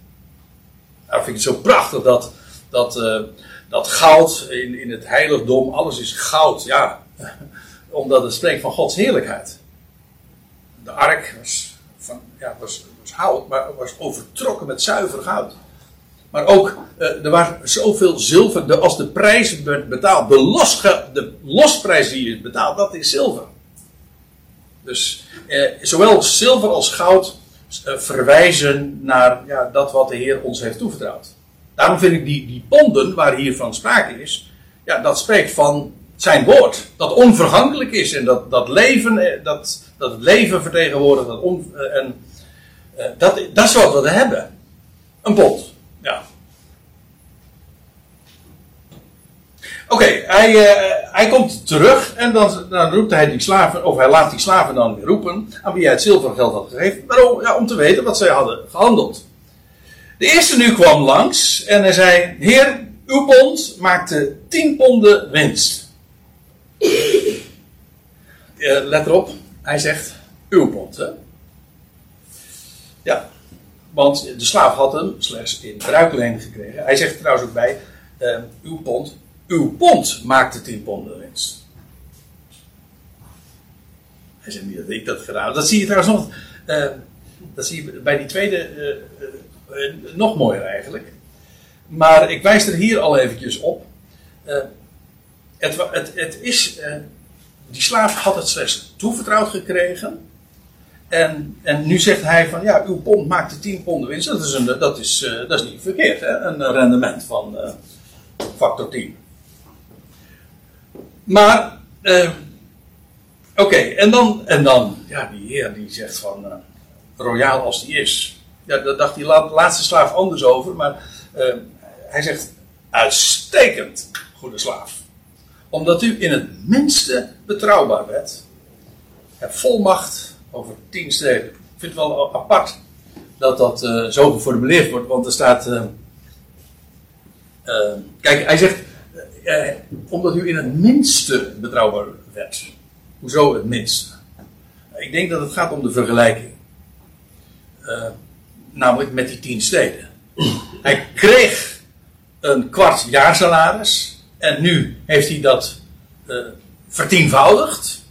Nou vind ik het zo prachtig dat, dat, uh, dat goud in, in het heiligdom, alles is goud. Ja, omdat het spreekt van Gods heerlijkheid. De ark was, van, ja, was, was hout, maar was overtrokken met zuiver goud. Maar ook, uh, er was zoveel zilver, als de prijs werd betaald, de, los, de losprijs die je betaalt, dat is zilver. Dus eh, zowel zilver als goud eh, verwijzen naar ja, dat wat de Heer ons heeft toevertrouwd. Daarom vind ik die, die ponden waar hier van sprake is, ja, dat spreekt van zijn woord. Dat onvergankelijk is en dat, dat, leven, eh, dat, dat het leven vertegenwoordigt. Dat on, eh, en, dat, dat is wat we hebben. Een pond. Ja. Oké, hij, uh, hij komt terug en dan, dan, roept hij die slaven, of hij laat die slaven dan weer roepen aan wie hij het zilvergeld had gegeven. Ja, om te weten wat zij hadden gehandeld. De eerste nu kwam langs en hij zei: Heer, uw pond maakte 10 ponden winst. Uh, let erop, hij zegt uw pond. Hè? Ja, want de slaaf had hem slechts in bruikleen gekregen. Hij zegt trouwens ook bij: uh, uw pond uw pond maakte 10 ponden winst. Hij zegt niet dat ik dat gedaan Dat zie je trouwens nog. Uh, dat zie je bij die tweede uh, uh, nog mooier eigenlijk. Maar ik wijs er hier al eventjes op. Het, het, het, is. die slaaf had het slechts toevertrouwd gekregen. En, en nu zegt hij van ja, uw pond maakte 10 ponden winst. Dat is, een, dat is, dat is niet verkeerd, hè? een rendement van factor 10. Maar, oké, en, dan, en dan, ja, die heer die zegt van, royaal als die is. Ja, daar dacht die laatste slaaf anders over, maar hij zegt, uitstekend, goede slaaf. Omdat u in het minste betrouwbaar werd, hebt volmacht over tien steden. Ik vind het wel apart dat dat uh, zo geformuleerd wordt, want er staat. Uh, uh, kijk, hij zegt eh, omdat u in het minste betrouwbaar werd. Hoezo het minste? Ik denk dat het gaat om de vergelijking. Namelijk met die tien steden. Hij kreeg een kwart jaarsalaris. En nu heeft hij dat vertienvoudigd.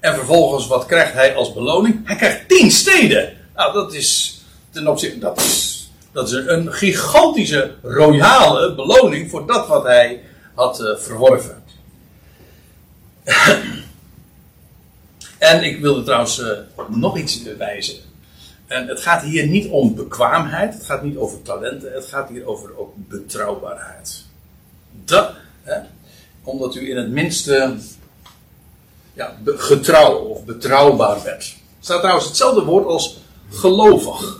En vervolgens, wat krijgt hij als beloning? Hij krijgt tien steden. Nou, dat is ten opzichte. Dat is, dat is een gigantische royale beloning voor dat wat hij had uh, verworven. en ik wilde trouwens uh, nog iets wijzen. En het gaat hier niet om bekwaamheid, het gaat niet over talenten, het gaat hier over ook betrouwbaarheid. Dat, hè, omdat u in het minste ja, getrouw of betrouwbaar werd. Er staat trouwens hetzelfde woord als gelovig.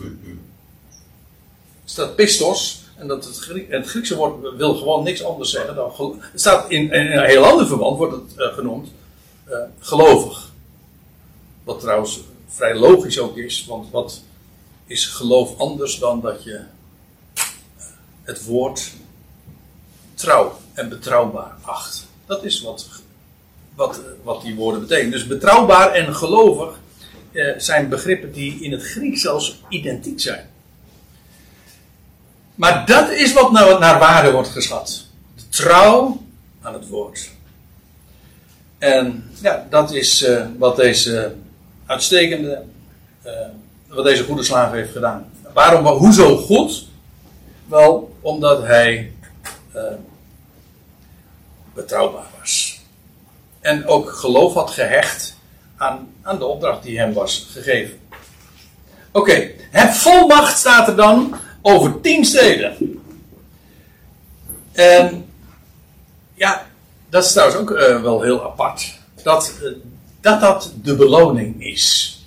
Er staat pistos, en dat het, Griek, het Griekse woord wil gewoon niks anders zeggen dan. Het staat in, een heel ander verband, wordt het uh, genoemd. Uh, gelovig. Wat trouwens vrij logisch ook is, want wat is geloof anders dan dat je het woord trouw en betrouwbaar acht. Dat is wat, wat, wat die woorden betekenen. Dus betrouwbaar en gelovig uh, zijn begrippen die in het Grieks zelfs identiek zijn. Maar dat is wat nou naar waarde wordt geschat. De trouw aan het woord. En ja, dat is uh, wat deze uitstekende, uh, wat deze goede slaaf heeft gedaan. waarom, hoezo goed? Wel, omdat hij uh, betrouwbaar was. En ook geloof had gehecht aan, aan de opdracht die hem was gegeven. Oké, het volmacht staat er dan over tien steden. En ja, dat is trouwens ook uh, wel heel apart. Dat, uh, dat dat de beloning is.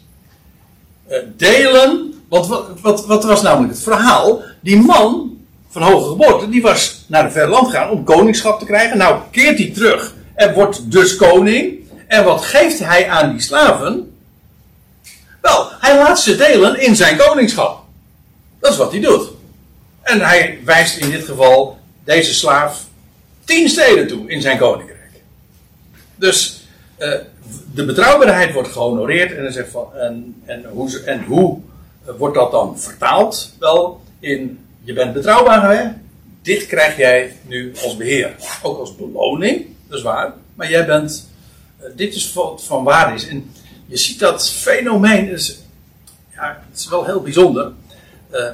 Uh, delen, want wat, wat, wat, was namelijk het verhaal? Die man van hoge geboorte, die was naar een ver land gegaan om koningschap te krijgen. Nou keert hij terug en wordt dus koning. En wat geeft hij aan die slaven? Wel, hij laat ze delen in zijn koningschap. Dat is wat hij doet. En hij wijst in dit geval deze slaaf tien steden toe in zijn koninkrijk. Dus uh, de betrouwbaarheid wordt gehonoreerd en, zegt van, en, en, hoe, en hoe wordt dat dan vertaald? Wel, in je bent betrouwbaar, hè? dit krijg jij nu als beheer. Ook als beloning, dat is waar. Maar jij bent, uh, dit is wat van waarde is. En je ziet dat fenomeen, is, ja, het is wel heel bijzonder. Uh,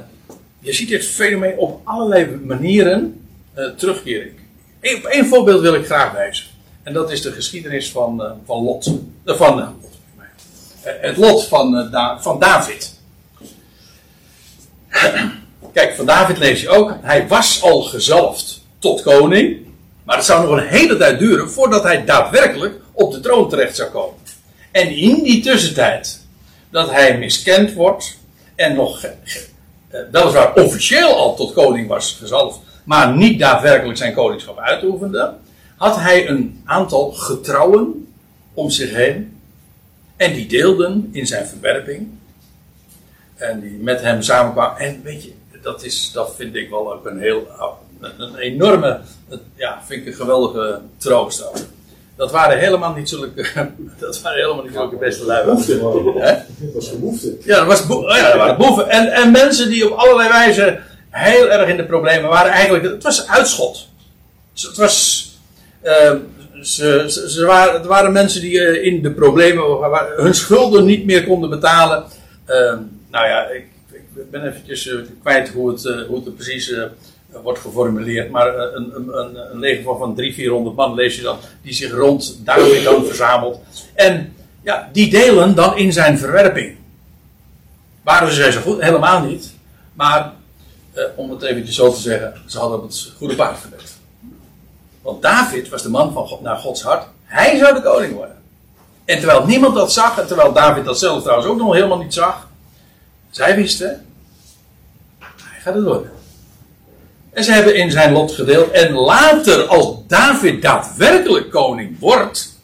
je ziet dit fenomeen op allerlei manieren uh, terugkeren. Op één voorbeeld wil ik graag wijzen. En dat is de geschiedenis van, uh, van Lot. Van, het lot van, van David. Kijk, van David lees je ook. Hij was al gezalfd tot koning. Maar het zou nog een hele tijd duren voordat hij daadwerkelijk op de troon terecht zou komen. En in die tussentijd dat hij miskend wordt en nog weliswaar officieel al tot koning was gezalfd, maar niet daadwerkelijk zijn koningschap uitoefende, had hij een aantal getrouwen om zich heen. En die deelden in zijn verwerping. En die met hem samenkwamen. En weet je, dat, is, dat vind ik wel ook een heel. Een enorme. Ja, vind ik een geweldige troost ook. Dat waren helemaal niet zulke. Dat waren helemaal niet zulke beste lui. Dat was behoefte. Ja, dat, was boe, ja, dat waren boeven. En, en mensen die op allerlei wijze heel erg in de problemen waren. Eigenlijk. Het was uitschot. Het was. Uh, ze, ze, ze, waren, het waren mensen die uh, in de problemen. hun schulden niet meer konden betalen. Uh, nou ja, ik, ik ben eventjes uh, kwijt hoe het, hoe het er precies wordt geformuleerd. Maar een, een, een, een leger van, van 300, 400 man lees je dan. Die zich rond David dan verzamelt. En ja, die delen dan in zijn verwerping. Waren ze zo goed? Helemaal niet. Maar om het eventjes zo te zeggen, ze hadden het goede paard verlegd. Want David was de man van God, naar Gods hart. Hij zou de koning worden. En terwijl niemand dat zag, en terwijl David dat zelf trouwens ook nog helemaal niet zag, zij wisten, hij gaat het worden. En ze hebben in zijn lot gedeeld. En later, als David daadwerkelijk koning wordt,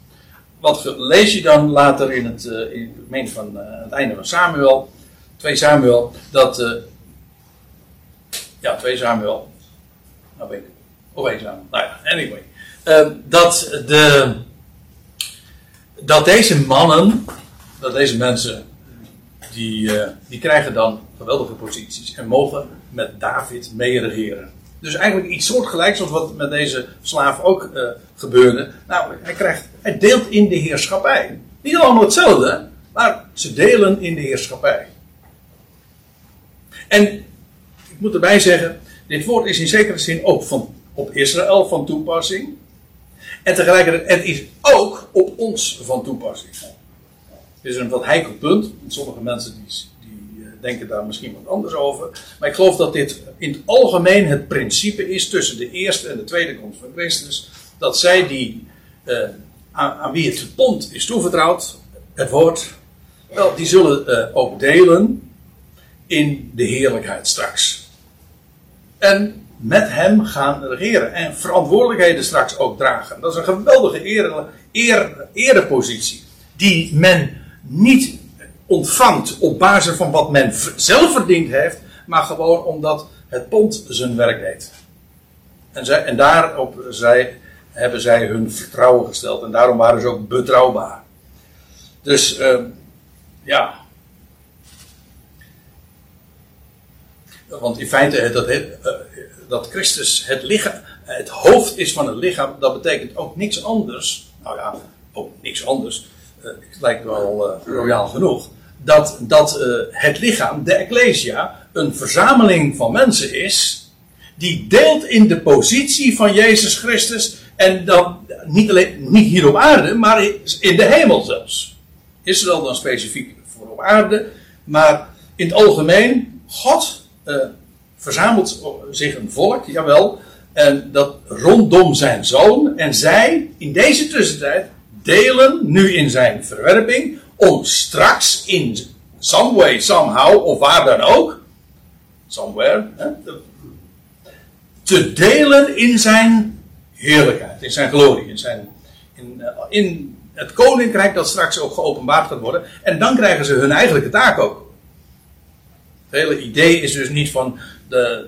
wat lees je dan later in het, uh, in het, van, uh, het einde van Samuel, 2 Samuel, dat, uh, ja, 2 Samuel, nou ben ik of één Nou ja, anyway. Uh, dat, de, dat deze mannen, dat deze mensen, die, die krijgen dan geweldige posities en mogen met David meeregeren. Dus eigenlijk iets soortgelijks als wat met deze slaaf ook uh, gebeurde. Nou, hij, krijgt, hij deelt in de heerschappij. Niet allemaal hetzelfde, maar ze delen in de heerschappij. En ik moet erbij zeggen, dit woord is in zekere zin ook van op Israël van toepassing. En tegelijkertijd, het is ook op ons van toepassing. Het is een wat heikel punt. Sommige mensen die, eh, denken daar misschien wat anders over. Maar ik geloof dat dit in het algemeen het principe is tussen de eerste en de tweede komst van Christus. Dat zij die, uh, aan, wie het pond is toevertrouwd, het woord, wel, die zullen uh, ook delen in de heerlijkheid straks. En met hem gaan regeren. En verantwoordelijkheden straks ook dragen. Dat is een geweldige eer, eer, erepositie. Die men niet ontvangt op basis van wat men zelf verdiend heeft. Maar gewoon omdat het pond zijn werk deed. En, zij, en daarop zij, hebben zij hun vertrouwen gesteld. En daarom waren ze ook betrouwbaar. Dus uh, ja. Want in feite, dat, uh, dat Christus het, lichaam, het hoofd is van het lichaam, dat betekent ook niks anders. Nou ja, ook niks anders. Uh, het lijkt wel uh, royaal genoeg. Dat, dat uh, het lichaam, de Ecclesia, een verzameling van mensen is. die deelt in de positie van Jezus Christus. en dan niet, alleen, niet hier op aarde, maar in de hemel zelfs. Israël dan specifiek voor op aarde, maar in het algemeen, God eh, verzamelt zich een volk, jawel, en dat rondom zijn zoon. En zij, in deze tussentijd, delen nu in zijn verwerping. Om straks in some way, somehow, of waar dan ook. Somewhere. Hè, te delen in zijn heerlijkheid, in zijn glorie, in, zijn, in, eh, in het koninkrijk dat straks ook geopenbaard gaat worden. En dan krijgen ze hun eigenlijke taak ook. Het hele idee is dus niet van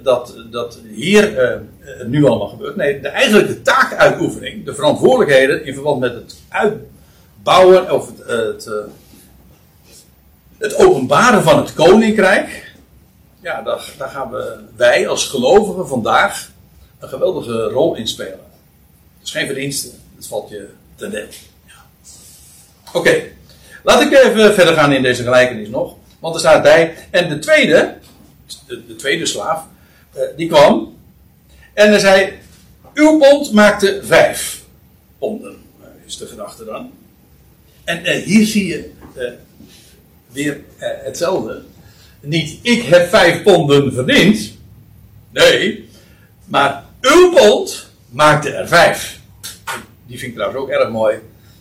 dat, dat hier uh, nu allemaal gebeurt. Nee, de eigenlijke taakuitoefening, de verantwoordelijkheden in verband met het uitbouwen of het, het, het openbaren van het koninkrijk. Ja, daar, daar gaan we, wij als gelovigen vandaag een geweldige rol in spelen. Het is geen verdienste, het valt je ten deel. Ja. Oké, laat ik even verder gaan in deze gelijkenis nog. Want er staat bij, en de tweede, de, de tweede slaaf, uh, die kwam. En hij zei, uw pond maakte vijf ponden, is de gedachte dan. En uh, hier zie je weer hetzelfde. Niet, ik heb vijf ponden verdiend. Nee, maar uw pond maakte er vijf. Die vind ik trouwens ook erg mooi,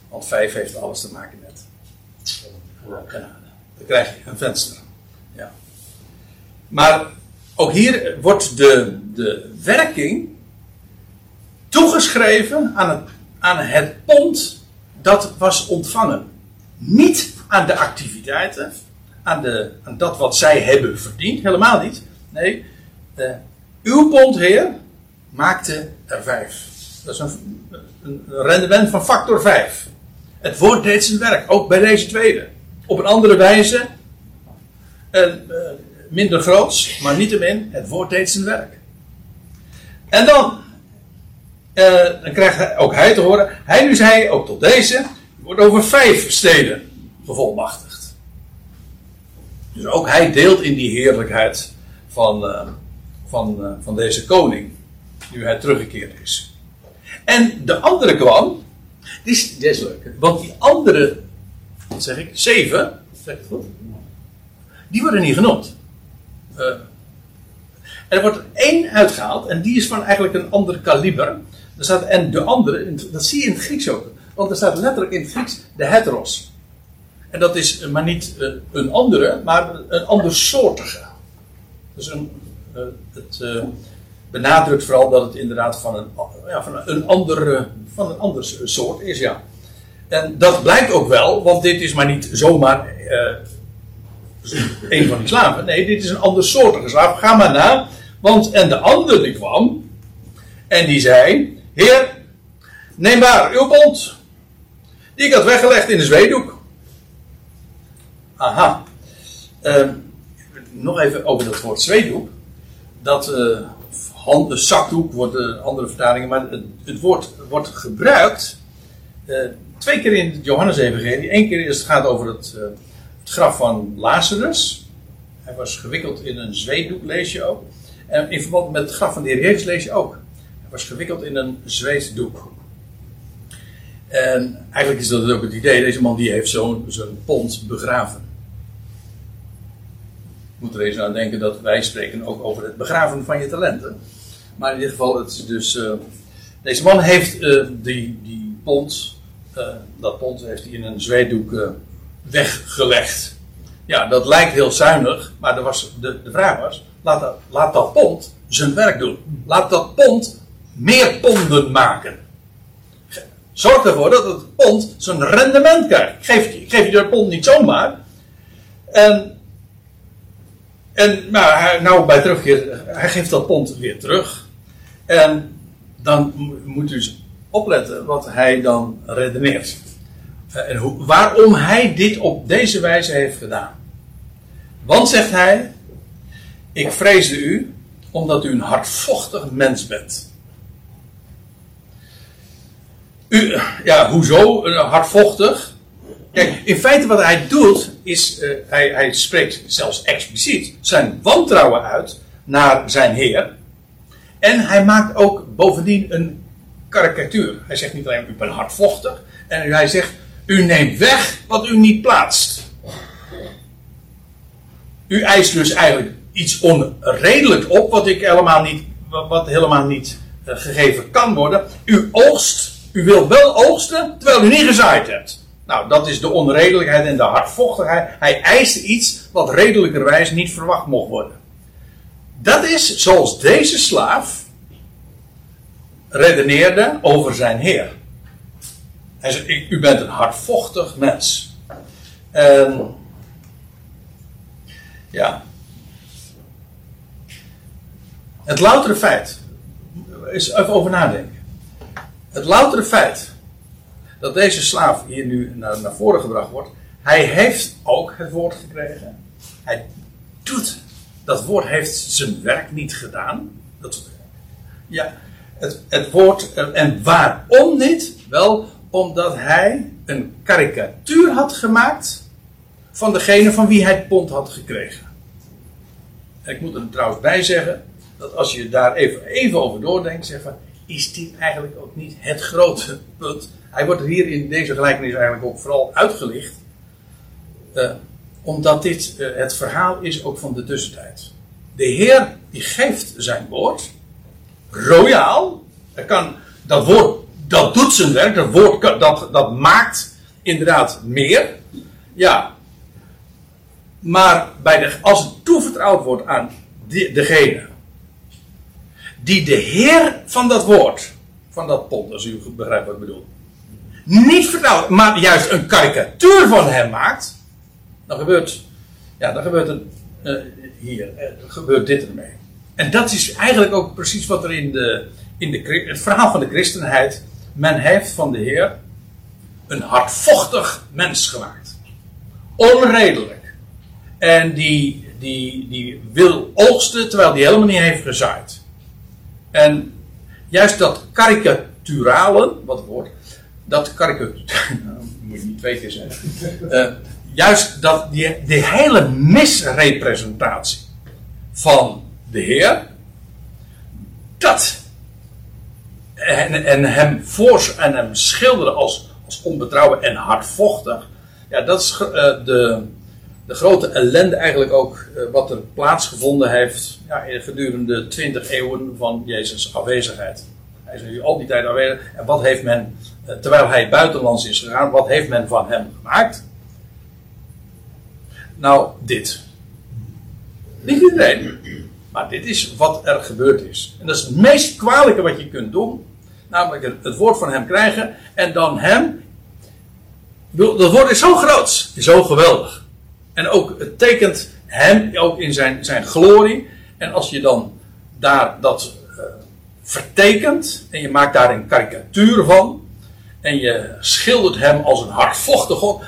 want vijf heeft alles te maken met genade. Dan krijg je een venster. Maar ook hier wordt de, de werking toegeschreven aan het, aan het pond dat was ontvangen. Niet aan de activiteiten, aan, de, aan dat wat zij hebben verdiend, helemaal niet. Nee, uh, uw pond, heer, maakte er vijf. Dat is een, een rendement van factor 5. Het woord deed zijn werk, ook bij deze tweede. Op een andere wijze, uh, minder groots, maar niettemin, het woord deed zijn werk. En dan, uh, dan krijgt hij, ook hij te horen, hij nu zei ook tot deze, wordt over vijf steden bevolmachtigd. Dus ook hij deelt in die heerlijkheid van, uh, van, uh, van deze koning, nu hij teruggekeerd is. En de andere kwam, die is, die want die andere, wat zeg ik, zeven, zeg goed? Die worden niet genoemd. Uh, er wordt één uitgehaald en die is van eigenlijk een ander kaliber. Er staat, en de andere, dat zie je in het Grieks ook. Want er staat letterlijk in het Grieks de heteros. En dat is maar niet uh, een andere, maar een andersoortige. Dus een, uh, het benadrukt vooral dat het inderdaad van een, ja, van een, andere, van een ander soort is, ja. En dat blijkt ook wel, want dit is maar niet zomaar een van die slaven. Nee, dit is een andersoortige slaaf. Ga maar na. Want, en de andere die kwam. En die zei: Heer, neem maar uw bond. Die ik had weggelegd in de zweedoek. Aha. Uh, nog even over dat woord zweedoek. Dat uh, hand, zakdoek wordt uh, andere vertalingen, maar het, het woord wordt gebruikt. Uh, twee keer in het Johannes-evangelie. Eén keer is het gaat over het, het graf van Lazarus. Hij was gewikkeld in een zweetdoek, lees je ook. En in verband met het graf van de Heer Jezus lees je ook. Hij was gewikkeld in een zweetdoek. En eigenlijk is dat ook het idee. Deze man die heeft zo'n zo'n pond begraven. Ik moet er eens aan denken dat wij spreken ook over het begraven van je talenten. Maar in dit geval, het is dus. Uh, deze man heeft uh, die, die pond. Uh, dat pond heeft hij in een zweetdoek weggelegd. Ja, dat lijkt heel zuinig, maar er was, de, de vraag was: laat dat, laat dat pond zijn werk doen. Laat dat pond meer ponden maken. Zorg ervoor dat het pond zijn rendement krijgt. Geef, geef je dat pond niet zomaar. En, en nou bij terugkeer, hij geeft dat pond weer terug. En dan moet u dus opletten wat hij dan redeneert. En hoe, waarom hij dit op deze wijze heeft gedaan. Want zegt hij: Ik vreesde u omdat u een hardvochtig mens bent. U, ja, hoezo hardvochtig? Kijk, in feite wat hij doet, is, uh, hij, hij spreekt zelfs expliciet zijn wantrouwen uit naar zijn Heer. En hij maakt ook bovendien een karikatuur. Hij zegt niet alleen, u bent hardvochtig. En hij zegt, u neemt weg wat u niet plaatst. U eist dus eigenlijk iets onredelijk op, wat, ik helemaal niet, wat helemaal niet uh, gegeven kan worden. U oogst, u wilt wel oogsten, terwijl u niet gezaaid hebt. Nou, dat is de onredelijkheid en de hardvochtigheid. Hij eist iets wat redelijkerwijs niet verwacht mocht worden. Dat is zoals deze slaaf redeneerde over zijn Heer. Hij zei: U bent een hardvochtig mens. En. Ja. Het loutere feit. Is even over nadenken. Het loutere feit dat deze slaaf hier nu naar, naar voren gebracht wordt. Hij heeft ook het woord gekregen. Hij doet. Dat woord heeft zijn werk niet gedaan. Dat, ja, het, het woord. En waarom niet? Wel, omdat hij een karikatuur had gemaakt van degene van wie hij het pond had gekregen. En ik moet er trouwens bij zeggen dat als je daar even, even over doordenkt, zeg van, is dit eigenlijk ook niet het grote punt hij wordt hier in deze gelijkenis eigenlijk ook vooral uitgelicht. Uh, omdat dit uh, het verhaal is ook van de tussentijd. De Heer die geeft zijn woord. Royaal. kan, dat woord dat doet zijn werk. Dat woord dat, dat maakt inderdaad meer. Ja. Maar bij de, als het toevertrouwd wordt aan die, degene die de Heer van dat woord, van dat pond, als u begrijpt wat ik bedoel, niet vertrouwt, maar juist een karikatuur van hem maakt, dan gebeurt, ja, dan gebeurt het uh, hier, uh, gebeurt dit ermee. En dat is eigenlijk ook precies wat er in, de, in de, het verhaal van de christenheid, men heeft van de Heer een hardvochtig mens gemaakt. Onredelijk. En die, die, die wil oogsten terwijl die helemaal niet heeft gezaaid. En juist dat karikaturale, wat woord, dat karikatuur, nou, moet je niet twee keer zeggen. Uh, juist dat die, die hele misrepresentatie van de Heer, dat en, en hem voor en hem schilderen als, als en hardvochtig, ja, dat is uh, de, de grote ellende eigenlijk ook uh, wat er plaatsgevonden heeft ja, gedurende twintig eeuwen van Jezus' afwezigheid. Hij is nu al die tijd aanwezig. En wat heeft men, eh, terwijl hij buitenlands is gegaan, wat heeft men van hem gemaakt? Nou, dit. Niet iedereen. Maar dit is wat er gebeurd is. En dat is het meest kwalijke wat je kunt doen. Namelijk het woord van hem krijgen en dan hem. Dat woord is zo groot, zo geweldig. En ook het tekent hem ook in zijn, zijn glorie. En als je dan daar dat vertekent en je maakt daar een karikatuur van en je schildert hem als een hardvochtig God.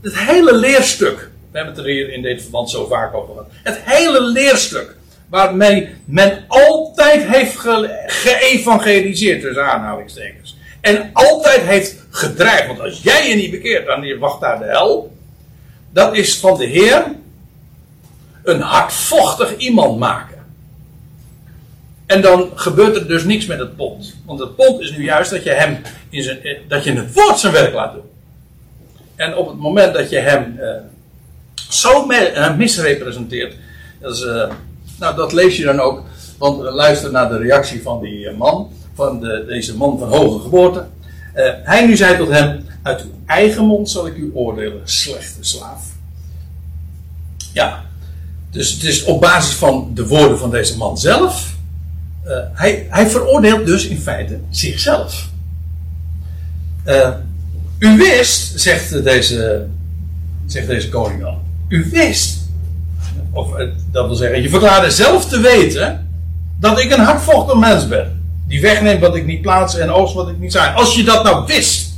Het hele leerstuk, we hebben het er hier in dit verband zo vaak over gehad, het hele leerstuk waarmee men altijd heeft ge geëvangeliseerd, tussen aanhalingstekens. En altijd heeft gedreigd, want als jij je niet bekeert, dan wacht daar de hel. Dat is van de Heer een hardvochtig iemand maken. En dan gebeurt er dus niks met het pond. Want het pond is nu juist dat je hem in zijn, eh, dat je het woord zijn werk laat doen. En op het moment dat je hem uh, zo me, uh, misrepresenteert, dat, is, nou, dat lees je dan ook. Want luister naar de reactie van die man, van de, deze man van hoge geboorte. hij nu zei tot hem: Uit uw eigen mond zal ik u oordelen, slechte slaaf. Ja, dus het is op basis van de woorden van deze man zelf uh, hij, hij veroordeelt dus in feite zichzelf. Uh, u wist, zegt deze, zegt deze koning dan. U wist, of uh, dat wil zeggen, je verklaarde zelf te weten dat ik een hardvochtig mens ben. Die wegneemt wat ik niet plaats en oogst wat ik niet zaai. Als je dat nou wist,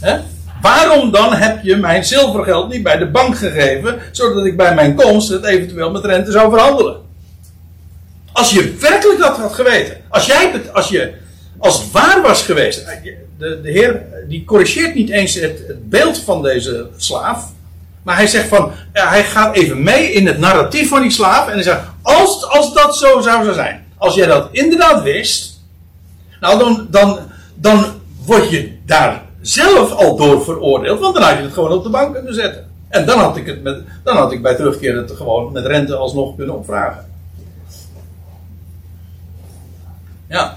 hè, waarom dan heb je mijn zilvergeld niet bij de bank gegeven, zodat ik bij mijn komst het eventueel met rente zou verhandelen? Als je werkelijk dat had geweten. Als jij als je als het waar was geweest. de, de Heer die corrigeert niet eens het, het beeld van deze slaaf. Maar hij zegt van, hij gaat even mee in het narratief van die slaaf. En hij zegt, als, als dat zo zou zijn. Als jij dat inderdaad wist. Nou, dan, dan, dan word je daar zelf al door veroordeeld. Want dan had je het gewoon op de bank kunnen zetten. En dan had ik, het met, dan had ik bij terugkeer het gewoon met rente alsnog kunnen opvragen. Ja.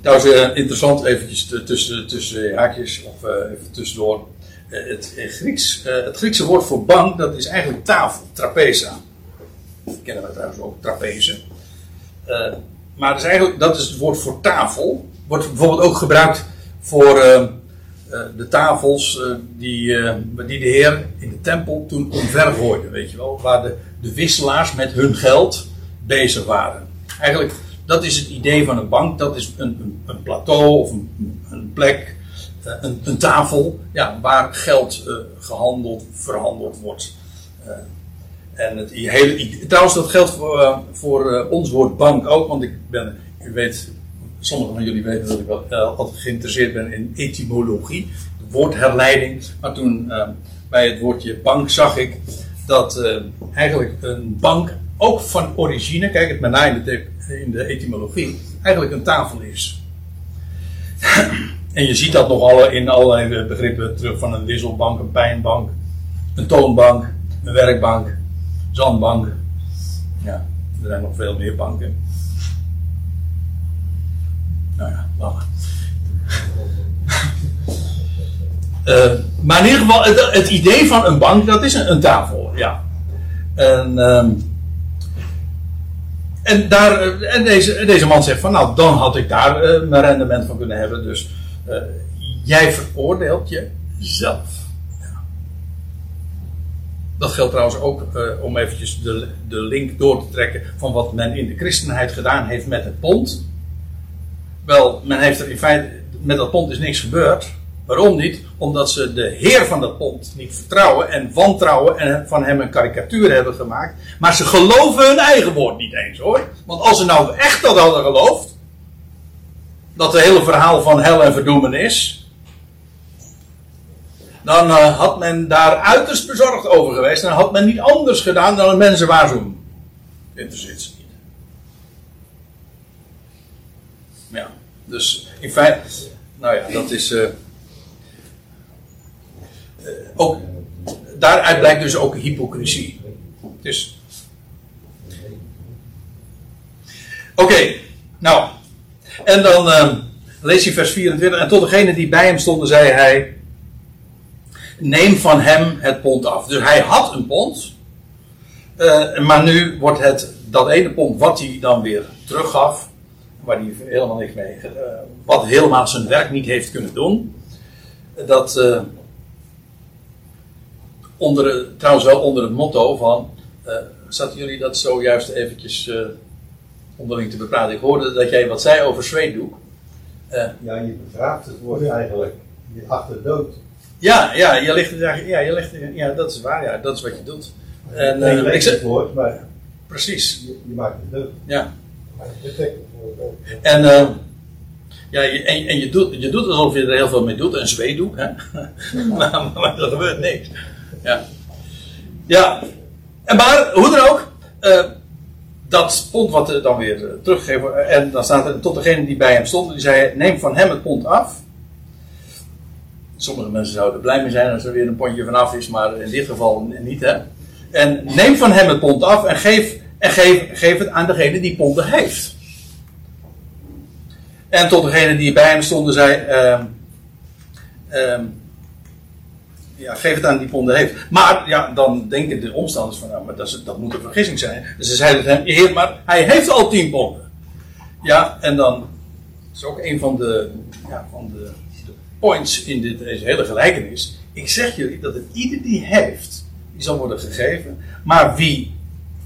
Trouwens, uh, interessant eventjes tussen, tussen haakjes, of uh, even tussendoor. Uh, het, Grieks, het Griekse woord voor bank, dat is eigenlijk tafel, trapeza. Dat kennen we trouwens ook, trapeze. maar dat is eigenlijk, dat is het woord voor tafel. Wordt bijvoorbeeld ook gebruikt voor de tafels die, die de Heer in de tempel toen omvergooide, weet je wel. Waar de, de wisselaars met hun geld bezig waren. Eigenlijk dat is het idee van een bank. Dat is een, een, een plateau of een, een plek, eh, een, een, tafel, ja, waar geld uh, gehandeld, verhandeld wordt. Uh, en het hele, trouwens, dat geldt voor, ons woord bank ook, want ik ben, u weet, sommigen van jullie weten dat ik wel altijd geïnteresseerd ben in etymologie, woordherleiding. Maar toen bij het woordje bank zag ik dat eigenlijk een bank ook van origine, kijk het met name in de in de etymologie eigenlijk een tafel is. En je ziet dat nogal in allerlei begrippen terug van een wisselbank, een pijnbank, een toonbank, een werkbank, zandbank. Ja, er zijn nog veel meer banken. Nou ja, wacht. Uh, maar in ieder geval, het, idee van een bank, dat is een, tafel, ja. En um, en, daar, eh, en deze, deze man zegt van nou, dan had ik daar uh, mijn rendement van kunnen hebben. Dus uh, jij veroordeelt jezelf. Dat geldt trouwens ook uh, om eventjes de, de link door te trekken van wat men in de christenheid gedaan heeft met het pond. Wel, men heeft er in feite, met dat pond is niks gebeurd. Waarom niet? Omdat ze de heer van dat pond niet vertrouwen en wantrouwen en van hem een karikatuur hebben gemaakt. Maar ze geloven hun eigen woord niet eens hoor. Want als ze nou echt dat hadden geloofd, dat het hele verhaal van hel en verdoemenis, dan uh, had men daar uiterst bezorgd over geweest. En had men niet anders gedaan dan mensen waarschuwen. Niet. Ja, dus in feite, nou ja, dat is. Uh, uh, ook, daaruit blijkt dus ook hypocrisie. Dus. Oké, nou. En dan uh, lees je vers 24. En tot degene die bij hem stonden, zei hij: Neem van hem het pond af. Dus hij had een pond. Uh, maar nu wordt het dat ene pond wat hij dan weer teruggaf. Waar hij helemaal niks mee. Uh, wat helemaal zijn werk niet heeft kunnen doen. Dat onder, trouwens wel onder het motto van. Zaten jullie dat zojuist eventjes onderling te bepraten? Ik hoorde dat jij wat zei over zweetdoek. Uh, ja, je begraaft het woord eigenlijk. Je achter dood. Ja, ja, je ligt, ja, je ligt, ja, dat is waar, ja, dat is wat je doet. En, nee, uh, ik zeg, het woord, maar precies. Je, je, maakt het dood. Ja. En, uh, ja, je, en, en je, doet, je doet alsof je er heel veel mee doet, een zweetdoek, hè? maar, maar er gebeurt niks. Ja. Ja. En maar, hoe dan ook, uh, dat pond wat er dan weer uh, teruggegeven en dan staat er tot degene die bij hem stond, die zei: Neem van hem het pond af. Sommige mensen zouden blij mee zijn als er weer een pondje vanaf is, maar in dit geval niet, hè. En neem van hem het pond af en geef, en geef, geef het aan degene die ponden heeft. En tot degene die bij hem stonden zei: uh, ja, geef het aan die ponden heeft. Maar ja, dan denken de omstanders van, nou, maar dat, is, dat moet een vergissing zijn. Dus ze zeiden hem, heer, maar hij heeft al tien ponden. Ja, en dan is ook een van de, ja, van de, points in dit, deze hele gelijkenis. Ik zeg jullie dat het ieder die heeft, die zal worden gegeven. Maar wie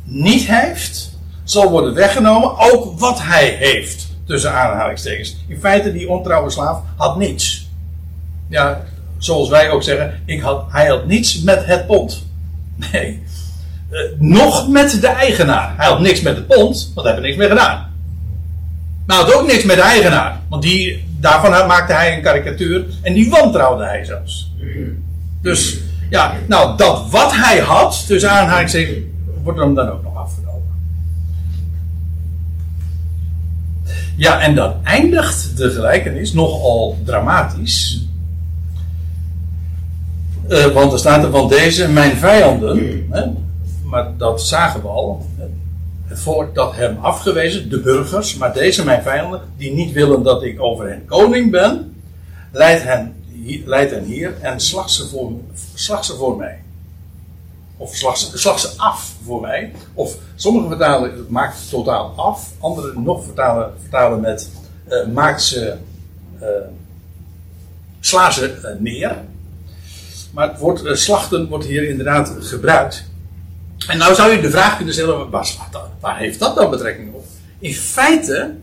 niet heeft, zal worden weggenomen, ook wat hij heeft. Tussen aanhalingstekens. In feite, die ontrouwe slaaf had niets. Ja, zoals wij ook zeggen, ik had, hij had niets met het pond. Nee. Uh, nog met de eigenaar. Hij had niks met het pond, want hij er niks mee gedaan. Hij had ook niks met de eigenaar. Want die, daarvan maakte hij een karikatuur en die wantrouwde hij zelfs. Dus ja, nou dat wat hij had, tussen aanhalingstekens, wordt hem dan ook nog afgenomen. Ja, en dan eindigt de gelijkenis nogal dramatisch. Uh, want er staat er van deze, mijn vijanden, hè, maar dat zagen we al. Het volk dat hem afgewezen, de burgers, maar deze mijn vijanden, die niet willen dat ik over hen koning ben, leidt hen, leidt hen hier en slag ze, voor, slag ze voor mij. Of slag ze, slag ze af voor mij. Of sommige vertalen maakt het totaal af, andere nog vertalen, vertalen met uh, maakt ze, uh, sla ze neer. Maar het woord slachten wordt hier inderdaad gebruikt. En nou zou je de vraag kunnen stellen, waar, heeft dat dan betrekking op? In feite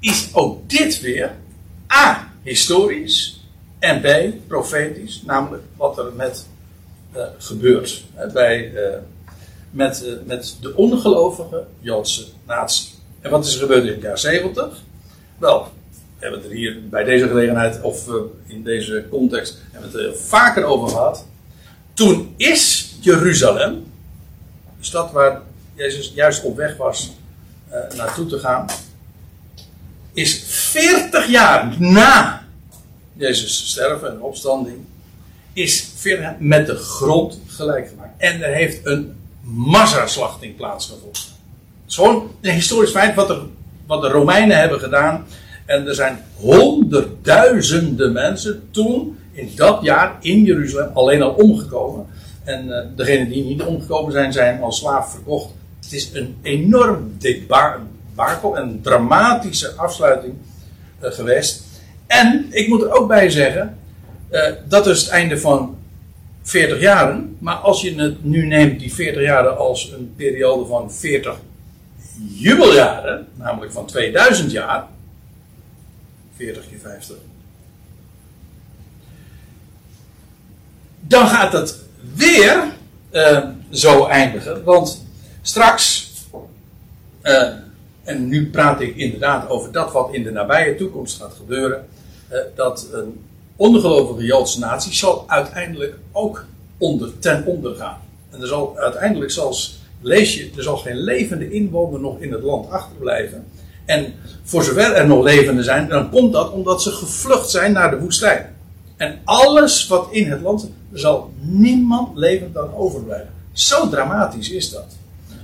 is ook dit weer A, historisch en B, profetisch, namelijk wat er met uh, gebeurt bij, uh, met, met de ongelovige Joodse natie. En wat is er gebeurd in het jaar 70? Wel, we hebben het er hier bij deze gelegenheid, of in deze context, hebben het er vaker over gehad. Toen is Jeruzalem, de stad waar Jezus juist op weg was uh, naartoe te gaan, is 40 jaar na Jezus sterven en opstanding, is 40 jaar met de grond gelijk gemaakt. En er heeft een massaslachting plaatsgevonden. Het is gewoon een historisch feit wat de Romeinen hebben gedaan. En er zijn honderdduizenden mensen toen, in dat jaar, in Jeruzalem, alleen al omgekomen. En uh, degenen die niet omgekomen zijn, zijn als slaaf verkocht. Het is een enorm debakel, een dramatische afsluiting uh, geweest. En ik moet er ook bij zeggen, uh, dat is het einde van 40 jaren. Maar als je het nu neemt, die 40 jaren, als een periode van 40 jubeljaren, namelijk van 2000 jaar. 40 keer 50. Dan gaat het weer uh, zo eindigen. Want straks, uh, en nu praat ik inderdaad over dat wat in de nabije toekomst gaat gebeuren, uh, dat een ongelovige Joodse natie zal uiteindelijk ook onder, ten onder gaan. En er zal uiteindelijk zelfs, lees je, er zal geen levende inwoner nog in het land achterblijven. En voor zover er nog levenden zijn, dan komt dat omdat ze gevlucht zijn naar de woestijn. En alles wat in het land, zal niemand levend dan overblijven. Zo dramatisch is dat.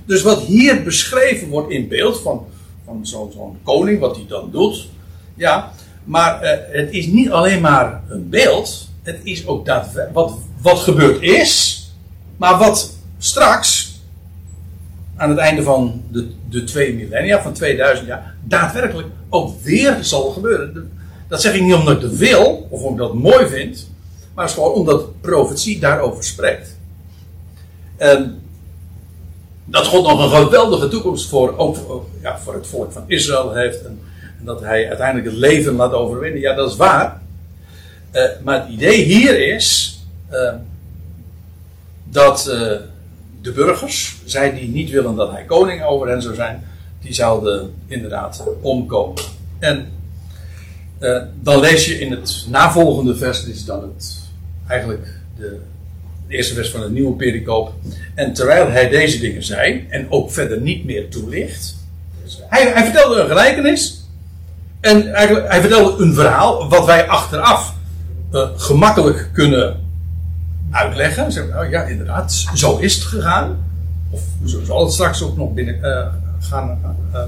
Dus wat hier beschreven wordt in beeld van, van zo'n zo koning, wat hij dan doet. Ja, maar uh, het is niet alleen maar een beeld. Het is ook daadwerkelijk wat, wat gebeurd is. Maar wat straks, aan het einde van de, de twee millennia, van 2000 jaar, daadwerkelijk ook weer zal gebeuren. Dat zeg ik niet omdat ik het wil, of omdat ik dat mooi vind, maar het gewoon omdat profetie daarover spreekt. En dat God nog een geweldige toekomst voor, ook ja, voor het volk van Israël heeft. En, dat hij uiteindelijk het leven laat overwinnen. Ja, dat is waar. Uh, maar het idee hier is uh, dat uh, de burgers, zij die niet willen dat hij koning over hen zou zijn, die zouden inderdaad omkomen. En uh, dan lees je in het navolgende vers, dit is dan het, eigenlijk de, de eerste vers van het nieuwe pericoop. En terwijl hij deze dingen zei, en ook verder niet meer toelicht. Hij, hij vertelde een gelijkenis. En eigenlijk, hij vertelde een verhaal wat wij achteraf uh, gemakkelijk kunnen uitleggen. Zeggen, nou ja, inderdaad, zo is het gegaan. Of zo zal het straks ook nog binnen uh, gaan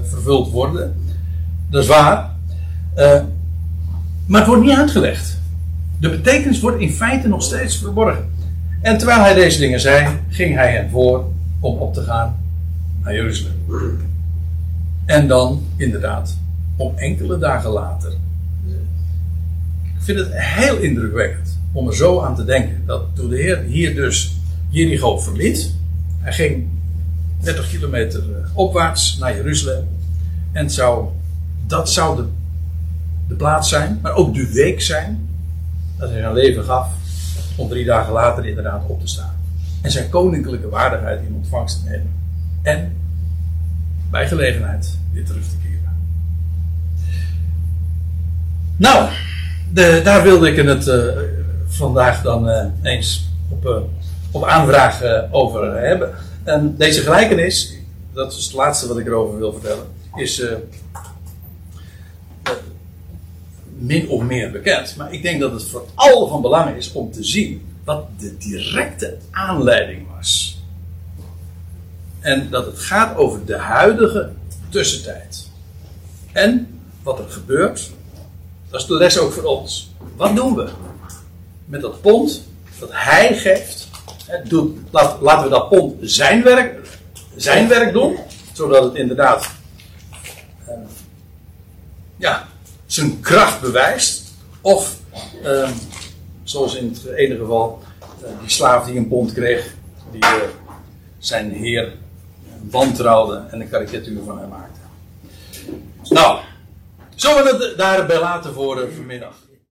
vervuld worden. Dat is waar. Maar het wordt niet uitgelegd. De betekenis wordt in feite nog steeds verborgen. En terwijl hij deze dingen zei, ging hij hen voor om op te gaan naar Jeruzalem. En dan, inderdaad, om enkele dagen later. Ik vind het heel indrukwekkend om er zo aan te denken. Dat toen de Heer hier dus Jericho verliet, hij ging 30 kilometer opwaarts naar Jeruzalem. En zou, dat zou de de plaats zijn, maar ook de week zijn dat hij zijn leven gaf om drie dagen later inderdaad op te staan. En zijn koninklijke waardigheid in ontvangst te nemen. En bij gelegenheid weer terug te keren. Nou, de, daar wilde ik het uh, vandaag dan uh, eens op, uh, op aanvraag over hebben. En deze gelijkenis, dat is het laatste wat ik erover wil vertellen, is min of meer bekend. Maar ik denk dat het vooral van belang is om te zien wat de directe aanleiding was. En dat het gaat over de huidige tussentijd. En wat er gebeurt, dat is de les ook voor ons. Wat doen we met dat pond dat hij geeft? Doet, laat, laten we dat pond zijn werk, zijn werk doen, zodat het inderdaad uh, ja, zijn kracht bewijst. Of, uh, zoals in het ene geval, uh, die slaaf die een pond kreeg, die uh, zijn heer wantrouwde en een karikatuur van hem maakte. Nou, zullen we het daarbij laten voor vanmiddag?